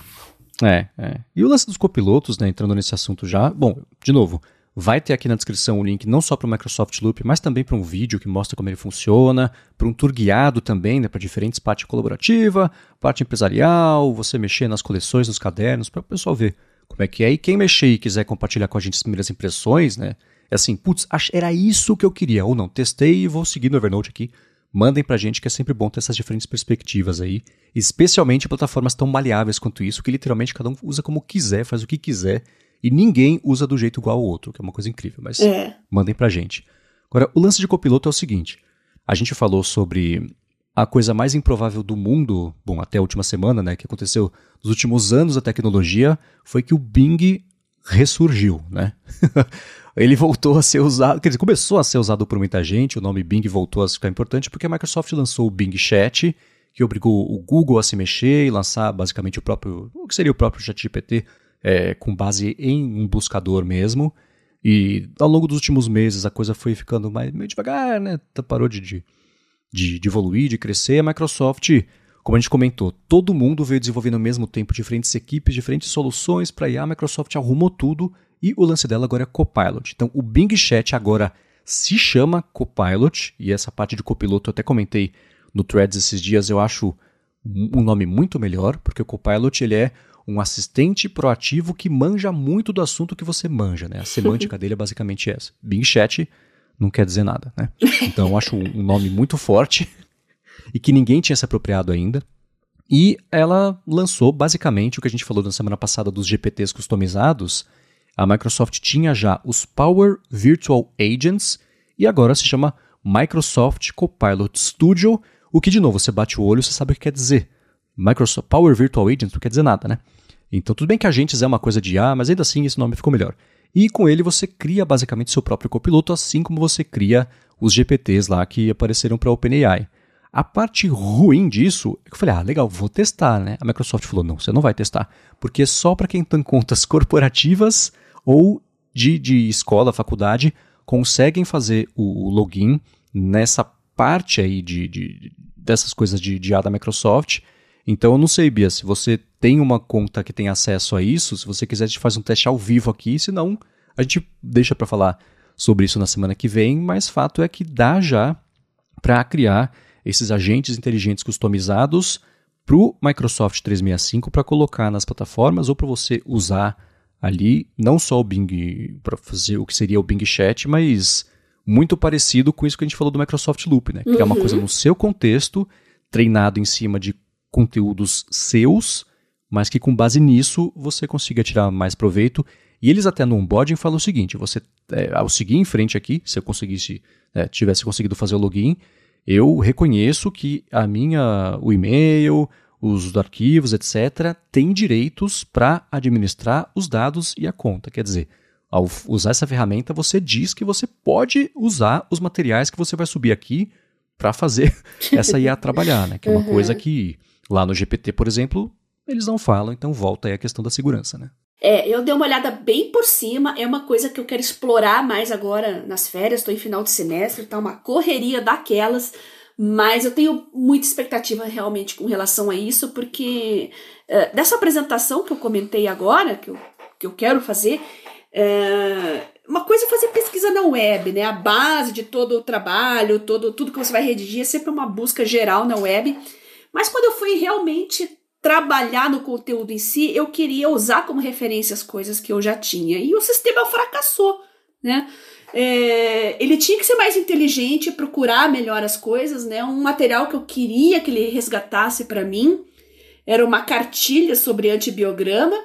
É, é. E o lance dos copilotos, né, entrando nesse assunto já, bom, de novo, Vai ter aqui na descrição o link não só para o Microsoft Loop, mas também para um vídeo que mostra como ele funciona, para um tour guiado também, né, para diferentes parte colaborativa, parte empresarial, você mexer nas coleções dos cadernos, para o pessoal ver como é que é. E quem mexer e quiser compartilhar com a gente as primeiras impressões, né, é assim, putz, era isso que eu queria, ou não, testei e vou seguir no Evernote aqui. Mandem pra gente que é sempre bom ter essas diferentes perspectivas aí, especialmente plataformas tão maleáveis quanto isso, que literalmente cada um usa como quiser, faz o que quiser e ninguém usa do jeito igual ao outro, que é uma coisa incrível, mas é. mandem pra gente. Agora, o lance de copiloto é o seguinte: a gente falou sobre a coisa mais improvável do mundo, bom, até a última semana, né, que aconteceu nos últimos anos da tecnologia, foi que o Bing ressurgiu, né? Ele voltou a ser usado, quer dizer, começou a ser usado por muita gente, o nome Bing voltou a ficar importante porque a Microsoft lançou o Bing Chat, que obrigou o Google a se mexer e lançar basicamente o próprio, o que seria o próprio ChatGPT é, com base em um buscador mesmo. E ao longo dos últimos meses a coisa foi ficando mais, meio devagar, né? Parou de, de, de, evoluir, de crescer. A Microsoft como a gente comentou, todo mundo veio desenvolvendo ao mesmo tempo diferentes equipes, diferentes soluções para IA, a Microsoft arrumou tudo e o lance dela agora é Copilot. Então o Bing Chat agora se chama Copilot, e essa parte de copiloto eu até comentei no Threads esses dias, eu acho um nome muito melhor, porque o Copilot ele é um assistente proativo que manja muito do assunto que você manja, né? A semântica dele é basicamente essa. Bing Chat não quer dizer nada, né? Então eu acho um nome muito forte e que ninguém tinha se apropriado ainda. E ela lançou basicamente o que a gente falou na semana passada dos GPTs customizados. A Microsoft tinha já os Power Virtual Agents e agora se chama Microsoft Copilot Studio, o que de novo você bate o olho, você sabe o que quer dizer. Microsoft Power Virtual Agent não quer dizer nada, né? Então, tudo bem que agentes é uma coisa de A, mas ainda assim esse nome ficou melhor. E com ele você cria basicamente seu próprio copiloto, assim como você cria os GPTs lá que apareceram para a OpenAI. A parte ruim disso é que eu falei, ah, legal, vou testar, né? A Microsoft falou, não, você não vai testar, porque é só para quem tem contas corporativas ou de, de escola, faculdade, conseguem fazer o, login nessa parte aí de, de dessas coisas de, de A da Microsoft então eu não sei, Bia, se você tem uma conta que tem acesso a isso, se você quiser a gente faz um teste ao vivo aqui, senão a gente deixa para falar sobre isso na semana que vem, mas fato é que dá já para criar esses agentes inteligentes customizados para o Microsoft 365 para colocar nas plataformas ou para você usar ali não só o Bing para fazer o que seria o Bing Chat, mas muito parecido com isso que a gente falou do Microsoft Loop, né? Criar uhum. uma coisa no seu contexto, treinado em cima de conteúdos seus, mas que com base nisso você consiga tirar mais proveito. E eles até no onboarding falam o seguinte: você, é, ao seguir em frente aqui, se eu conseguisse, é, tivesse conseguido fazer o login, eu reconheço que a minha, o e-mail, os arquivos, etc., tem direitos para administrar os dados e a conta. Quer dizer, ao usar essa ferramenta, você diz que você pode usar os materiais que você vai subir aqui para fazer essa IA trabalhar, né? Que é uma uhum. coisa que Lá no GPT, por exemplo, eles não falam, então volta aí a questão da segurança, né? É, eu dei uma olhada bem por cima, é uma coisa que eu quero explorar mais agora nas férias, estou em final de semestre, tá uma correria daquelas, mas eu tenho muita expectativa realmente com relação a isso, porque uh, dessa apresentação que eu comentei agora, que eu, que eu quero fazer, uh, uma coisa é fazer pesquisa na web, né? A base de todo o trabalho, todo, tudo que você vai redigir é sempre uma busca geral na web. Mas quando eu fui realmente trabalhar no conteúdo em si, eu queria usar como referência as coisas que eu já tinha. E o sistema fracassou, né? É, ele tinha que ser mais inteligente, procurar melhor as coisas, né? Um material que eu queria que ele resgatasse para mim era uma cartilha sobre antibiograma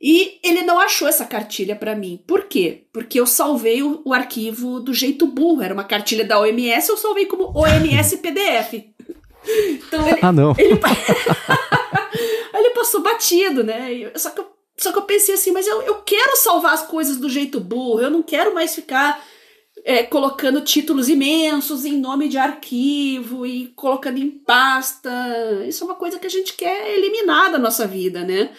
e ele não achou essa cartilha para mim. Por quê? Porque eu salvei o, o, arquivo do jeito burro. Era uma cartilha da OMS, eu salvei como OMS PDF. Então ele, ah, não. Ele, ele passou batido, né? Só que, eu, só que eu pensei assim, mas eu, eu quero salvar as coisas do jeito burro, eu não quero mais ficar é, colocando títulos imensos em nome de arquivo e colocando em pasta. Isso é uma coisa que a gente quer eliminar da nossa vida, né?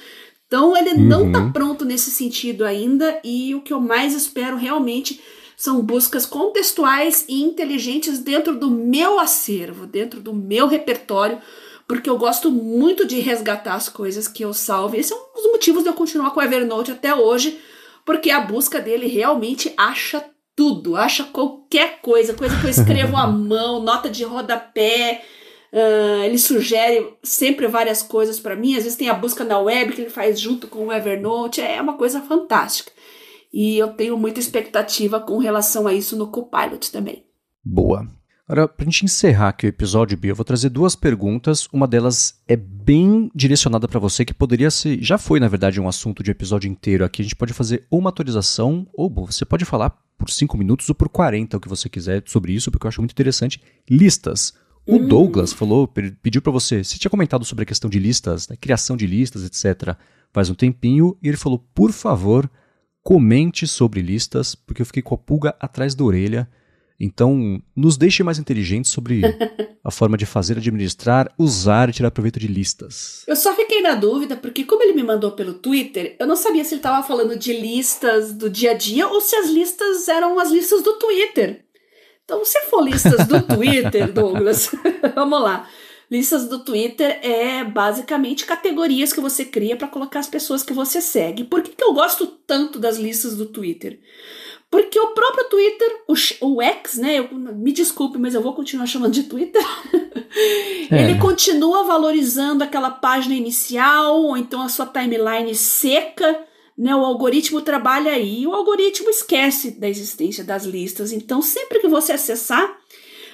Então ele uhum. não tá pronto nesse sentido ainda, e o que eu mais espero realmente são buscas contextuais e inteligentes dentro do meu acervo, dentro do meu repertório, porque eu gosto muito de resgatar as coisas que eu salvo. Esse é um dos motivos de eu continuar com o Evernote até hoje, porque a busca dele realmente acha tudo, acha qualquer coisa, coisa que eu escrevo à mão, nota de rodapé. Uh, ele sugere sempre várias coisas para mim. Às vezes tem a busca na web que ele faz junto com o Evernote. É uma coisa fantástica. E eu tenho muita expectativa com relação a isso no Copilot também. Boa. Agora, para a gente encerrar aqui o episódio, Bia, eu vou trazer duas perguntas. Uma delas é bem direcionada para você, que poderia ser. Já foi, na verdade, um assunto de episódio inteiro aqui. A gente pode fazer uma atualização, ou bom, você pode falar por 5 minutos ou por 40, o que você quiser sobre isso, porque eu acho muito interessante. Listas. O hum. Douglas falou, pediu para você, você tinha comentado sobre a questão de listas, né, criação de listas, etc., faz um tempinho, e ele falou, por favor, comente sobre listas, porque eu fiquei com a pulga atrás da orelha. Então, nos deixe mais inteligentes sobre a forma de fazer, administrar, usar e tirar proveito de listas. Eu só fiquei na dúvida, porque como ele me mandou pelo Twitter, eu não sabia se ele estava falando de listas do dia a dia ou se as listas eram as listas do Twitter. Então, se for listas do Twitter, Douglas, vamos lá. Listas do Twitter é basicamente categorias que você cria para colocar as pessoas que você segue. Por que, que eu gosto tanto das listas do Twitter? Porque o próprio Twitter, o, o X, né? Eu, me desculpe, mas eu vou continuar chamando de Twitter. É. Ele continua valorizando aquela página inicial, ou então a sua timeline seca. Né, o algoritmo trabalha aí, o algoritmo esquece da existência das listas. Então, sempre que você acessar,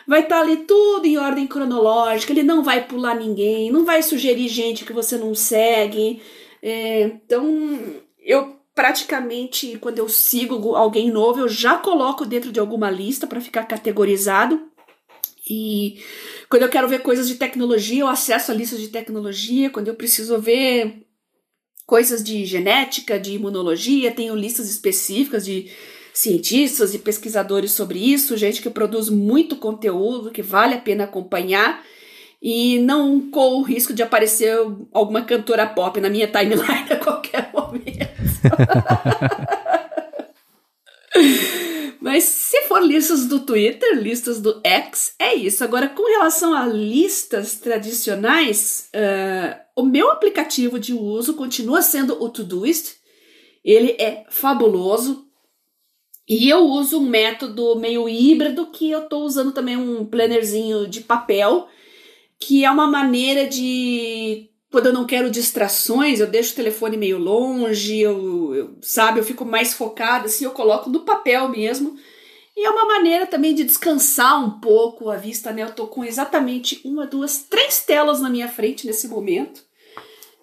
vai estar tá ali tudo em ordem cronológica, ele não vai pular ninguém, não vai sugerir gente que você não segue. É, então, eu praticamente, quando eu sigo alguém novo, eu já coloco dentro de alguma lista para ficar categorizado. E quando eu quero ver coisas de tecnologia, eu acesso a listas de tecnologia. Quando eu preciso ver coisas de genética, de imunologia, tenho listas específicas de cientistas e pesquisadores sobre isso, gente que produz muito conteúdo que vale a pena acompanhar e não corro o risco de aparecer alguma cantora pop na minha timeline a qualquer momento. Mas se for listas do Twitter, listas do X, é isso. Agora, com relação a listas tradicionais, uh, o meu aplicativo de uso continua sendo o Todoist. Ele é fabuloso. E eu uso um método meio híbrido que eu estou usando também um plannerzinho de papel, que é uma maneira de quando eu não quero distrações, eu deixo o telefone meio longe, eu, eu sabe, eu fico mais focada, assim, eu coloco no papel mesmo. E é uma maneira também de descansar um pouco a vista, né? Eu tô com exatamente uma, duas, três telas na minha frente nesse momento.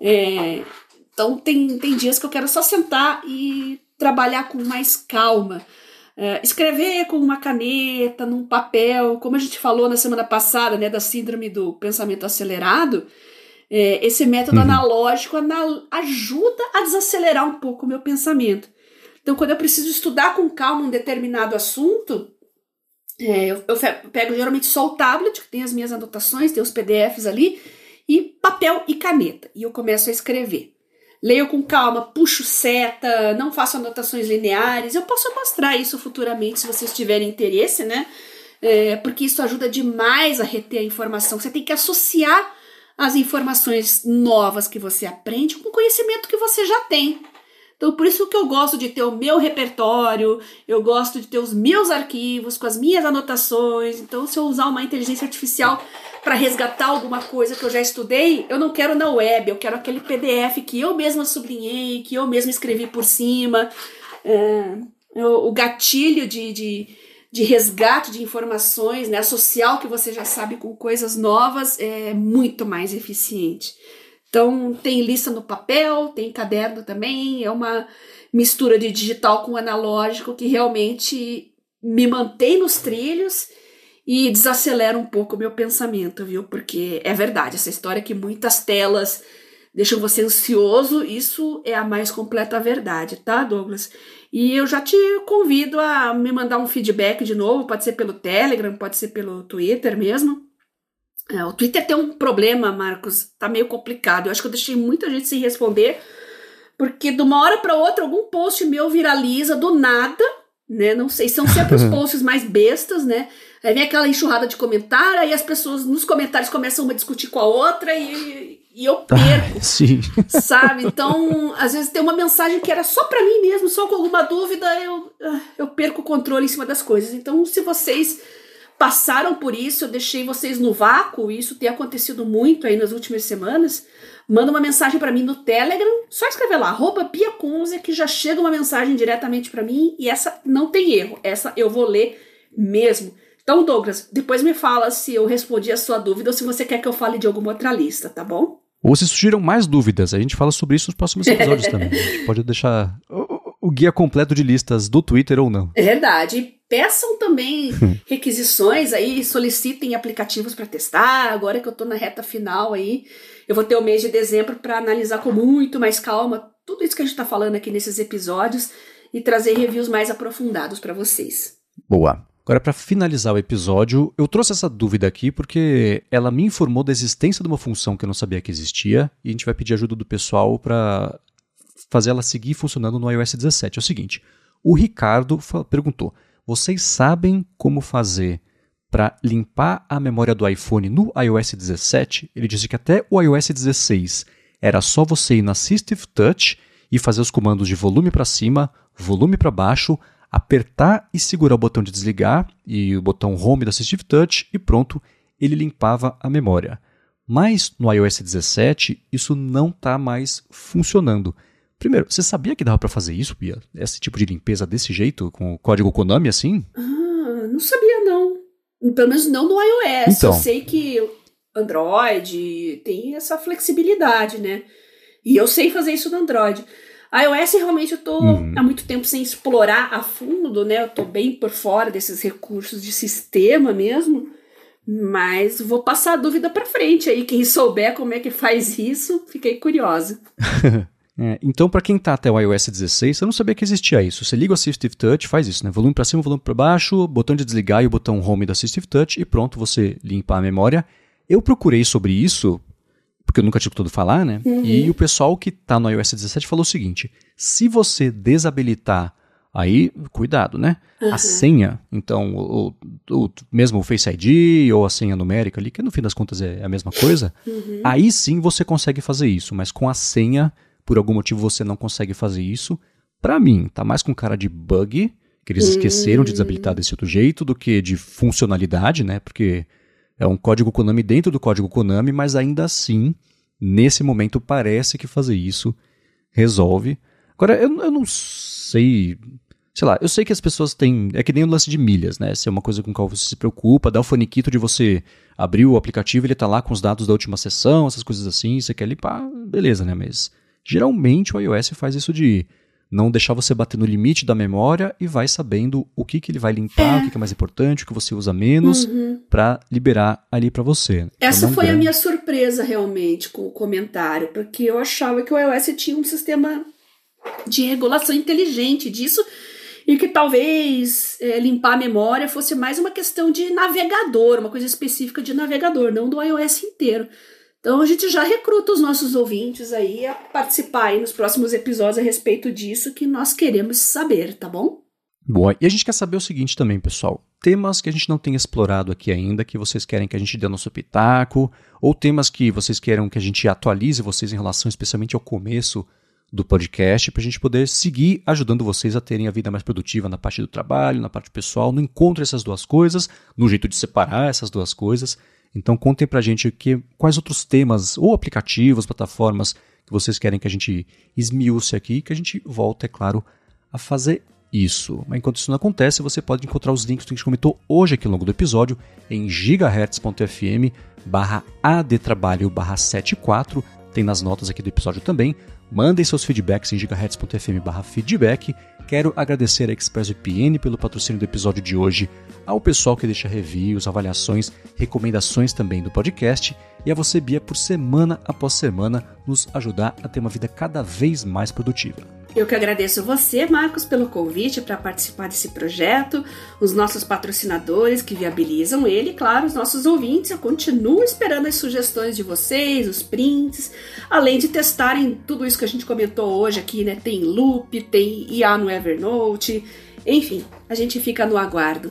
É, então tem, tem dias que eu quero só sentar e trabalhar com mais calma. Uh, escrever com uma caneta, num papel, como a gente falou na semana passada, né, da síndrome do pensamento acelerado, é, esse método uhum. analógico anal ajuda a desacelerar um pouco o meu pensamento. Então, quando eu preciso estudar com calma um determinado assunto, é, eu, eu, pego geralmente só o tablet, que tem as minhas anotações, tem os PDFs ali, e papel e caneta, e eu começo a escrever leio com calma, puxo seta, não faço anotações lineares. Eu posso mostrar isso futuramente se vocês tiverem interesse, né? É, porque isso ajuda demais a reter a informação. Você tem que associar as informações novas que você aprende com o conhecimento que você já tem. Então, por isso que eu gosto de ter o meu repertório, eu gosto de ter os meus arquivos com as minhas anotações. Então, se eu usar uma inteligência artificial para resgatar alguma coisa que eu já estudei, eu não quero na web, eu quero aquele PDF que eu mesma sublinhei, que eu mesma escrevi por cima. É, o gatilho de, de, de resgate de informações, né, associar o que você já sabe com coisas novas é muito mais eficiente. Então, tem lista no papel, tem caderno também, é uma mistura de digital com analógico que realmente me mantém nos trilhos e desacelera um pouco o meu pensamento, viu? Porque é verdade, essa história que muitas telas deixam você ansioso, isso é a mais completa verdade, tá, Douglas? E eu já te convido a me mandar um feedback de novo, pode ser pelo Telegram, pode ser pelo Twitter mesmo, é, o Twitter tem um problema, Marcos, tá meio complicado. Eu acho que eu deixei muita gente sem responder, porque de uma hora para outra algum post meu viraliza do nada, né? Não sei, são sempre os posts mais bestas, né? Aí vem aquela enxurrada de comentário, aí as pessoas nos comentários começam uma a discutir com a outra e, e eu perco. sim. Sabe? Então, às vezes tem uma mensagem que era só para mim mesmo, só com alguma dúvida, eu, ah, eu perco o controle em cima das coisas. Então, se vocês passaram por isso, eu deixei vocês no vácuo, isso tem acontecido muito aí nas últimas semanas, manda uma mensagem para mim no Telegram, só escrever lá, arroba Pia Kunze, que já chega uma mensagem diretamente para mim, e essa não tem erro, essa eu vou ler mesmo. Então, Douglas, depois me fala se eu respondi a sua dúvida ou se você quer que eu fale de alguma outra lista, tá bom? Ou se surgiram mais dúvidas, a gente fala sobre isso nos próximos episódios também. A gente pode deixar o, o guia completo de listas do Twitter ou não. É verdade peçam também requisições aí, solicitem aplicativos para testar. Agora que eu estou na reta final aí, eu vou ter o mês de dezembro para analisar com muito mais calma tudo isso que a gente está falando aqui nesses episódios e trazer reviews mais aprofundados para vocês. Boa. Agora, para finalizar o episódio, eu trouxe essa dúvida aqui porque ela me informou da existência de uma função que eu não sabia que existia e a gente vai pedir ajuda do pessoal para fazer ela seguir funcionando no iOS 17. É o seguinte: o Ricardo perguntou vocês sabem como fazer para limpar a memória do iPhone no iOS 17, ele disse que até o iOS 16 era só você ir no Assistive Touch e fazer os comandos de volume para cima, volume para baixo, apertar e segurar o botão de desligar e o botão Home do Assistive Touch e pronto, ele limpava a memória. Mas no iOS 17 isso não está mais funcionando. Primeiro, você sabia que dava para fazer isso, Bia? Esse tipo de limpeza desse jeito, com o código Konami assim? Ah, não sabia não. Pelo menos não no iOS. Então. Eu sei que Android tem essa flexibilidade, né? E eu sei fazer isso no Android. A iOS realmente eu tô uhum. há muito tempo sem explorar a fundo, né? Eu tô bem por fora desses recursos de sistema mesmo. Mas vou passar a dúvida para frente aí. Quem souber como é que faz isso, fiquei curiosa. É, então, para quem está até o iOS 16, eu não sabia que existia isso. Você liga o Assistive Touch, faz isso, né? Volume para cima, volume para baixo, botão de desligar e o botão Home do Assistive Touch e pronto, você limpa a memória. Eu procurei sobre isso, porque eu nunca tinha escutado falar, né? Uhum. E o pessoal que está no iOS 17 falou o seguinte: se você desabilitar Aí, cuidado, né? Uhum. A senha, então, o, o, mesmo o Face ID ou a senha numérica ali, que no fim das contas é a mesma coisa, uhum. aí sim você consegue fazer isso, mas com a senha por algum motivo você não consegue fazer isso. Para mim, tá mais com cara de bug, que eles esqueceram de desabilitar desse outro jeito, do que de funcionalidade, né? Porque é um código Konami dentro do código Konami, mas ainda assim, nesse momento, parece que fazer isso resolve. Agora, eu, eu não sei. Sei lá, eu sei que as pessoas têm. É que nem o lance de milhas, né? Se é uma coisa com qual você se preocupa, dá o faniquito de você abrir o aplicativo, ele tá lá com os dados da última sessão, essas coisas assim, você quer limpar, beleza, né? Mas Geralmente o iOS faz isso de não deixar você bater no limite da memória e vai sabendo o que, que ele vai limpar, é. o que, que é mais importante, o que você usa menos, uhum. para liberar ali para você. Essa foi a minha surpresa realmente com o comentário, porque eu achava que o iOS tinha um sistema de regulação inteligente disso e que talvez é, limpar a memória fosse mais uma questão de navegador, uma coisa específica de navegador, não do iOS inteiro. Então a gente já recruta os nossos ouvintes aí a participar aí nos próximos episódios a respeito disso que nós queremos saber, tá bom? Boa. E a gente quer saber o seguinte também, pessoal. Temas que a gente não tem explorado aqui ainda, que vocês querem que a gente dê nosso pitaco, ou temas que vocês queiram que a gente atualize vocês em relação especialmente ao começo do podcast, para a gente poder seguir ajudando vocês a terem a vida mais produtiva na parte do trabalho, na parte pessoal, no encontro essas duas coisas, no jeito de separar essas duas coisas. Então contem pra gente que, quais outros temas ou aplicativos, plataformas que vocês querem que a gente esmiúce aqui, que a gente volta, é claro, a fazer isso. Mas enquanto isso não acontece, você pode encontrar os links que a gente comentou hoje aqui ao longo do episódio em gigahertz.fm barra adtrabalho barra 74, tem nas notas aqui do episódio também. Mandem seus feedbacks em gigahertz.fm feedback. Quero agradecer a ExpressVPN pelo patrocínio do episódio de hoje, ao pessoal que deixa reviews, avaliações, recomendações também do podcast e a você, Bia, por semana após semana nos ajudar a ter uma vida cada vez mais produtiva. Eu que agradeço você, Marcos, pelo convite para participar desse projeto, os nossos patrocinadores que viabilizam ele, e, claro, os nossos ouvintes. Eu continuo esperando as sugestões de vocês, os prints, além de testarem tudo isso que a gente comentou hoje aqui, né? Tem Loop, tem IA no Evernote, enfim, a gente fica no aguardo.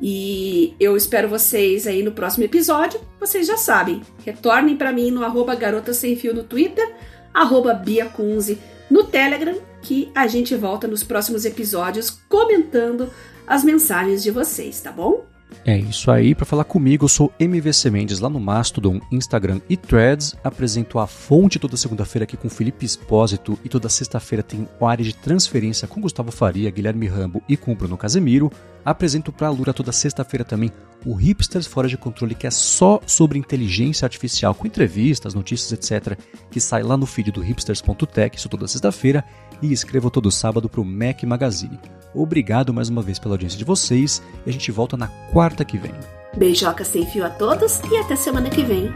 E eu espero vocês aí no próximo episódio. Vocês já sabem, retornem para mim no arroba garota sem fio no Twitter, arroba Bia Kunze no Telegram, que a gente volta nos próximos episódios comentando as mensagens de vocês, tá bom? É isso aí, para falar comigo, eu sou MVC Mendes lá no Mastodon, Instagram e Threads. Apresento a fonte toda segunda-feira aqui com Felipe Espósito e toda sexta-feira tem o área de transferência com Gustavo Faria, Guilherme Rambo e com Bruno Casemiro. Apresento para a Lura toda sexta-feira também o Hipsters Fora de Controle, que é só sobre inteligência artificial, com entrevistas, notícias, etc., que sai lá no feed do hipsters.tech, isso toda sexta-feira, e escrevo todo sábado para o Mac Magazine. Obrigado mais uma vez pela audiência de vocês e a gente volta na quarta que vem. Beijoca sem fio a todos e até semana que vem.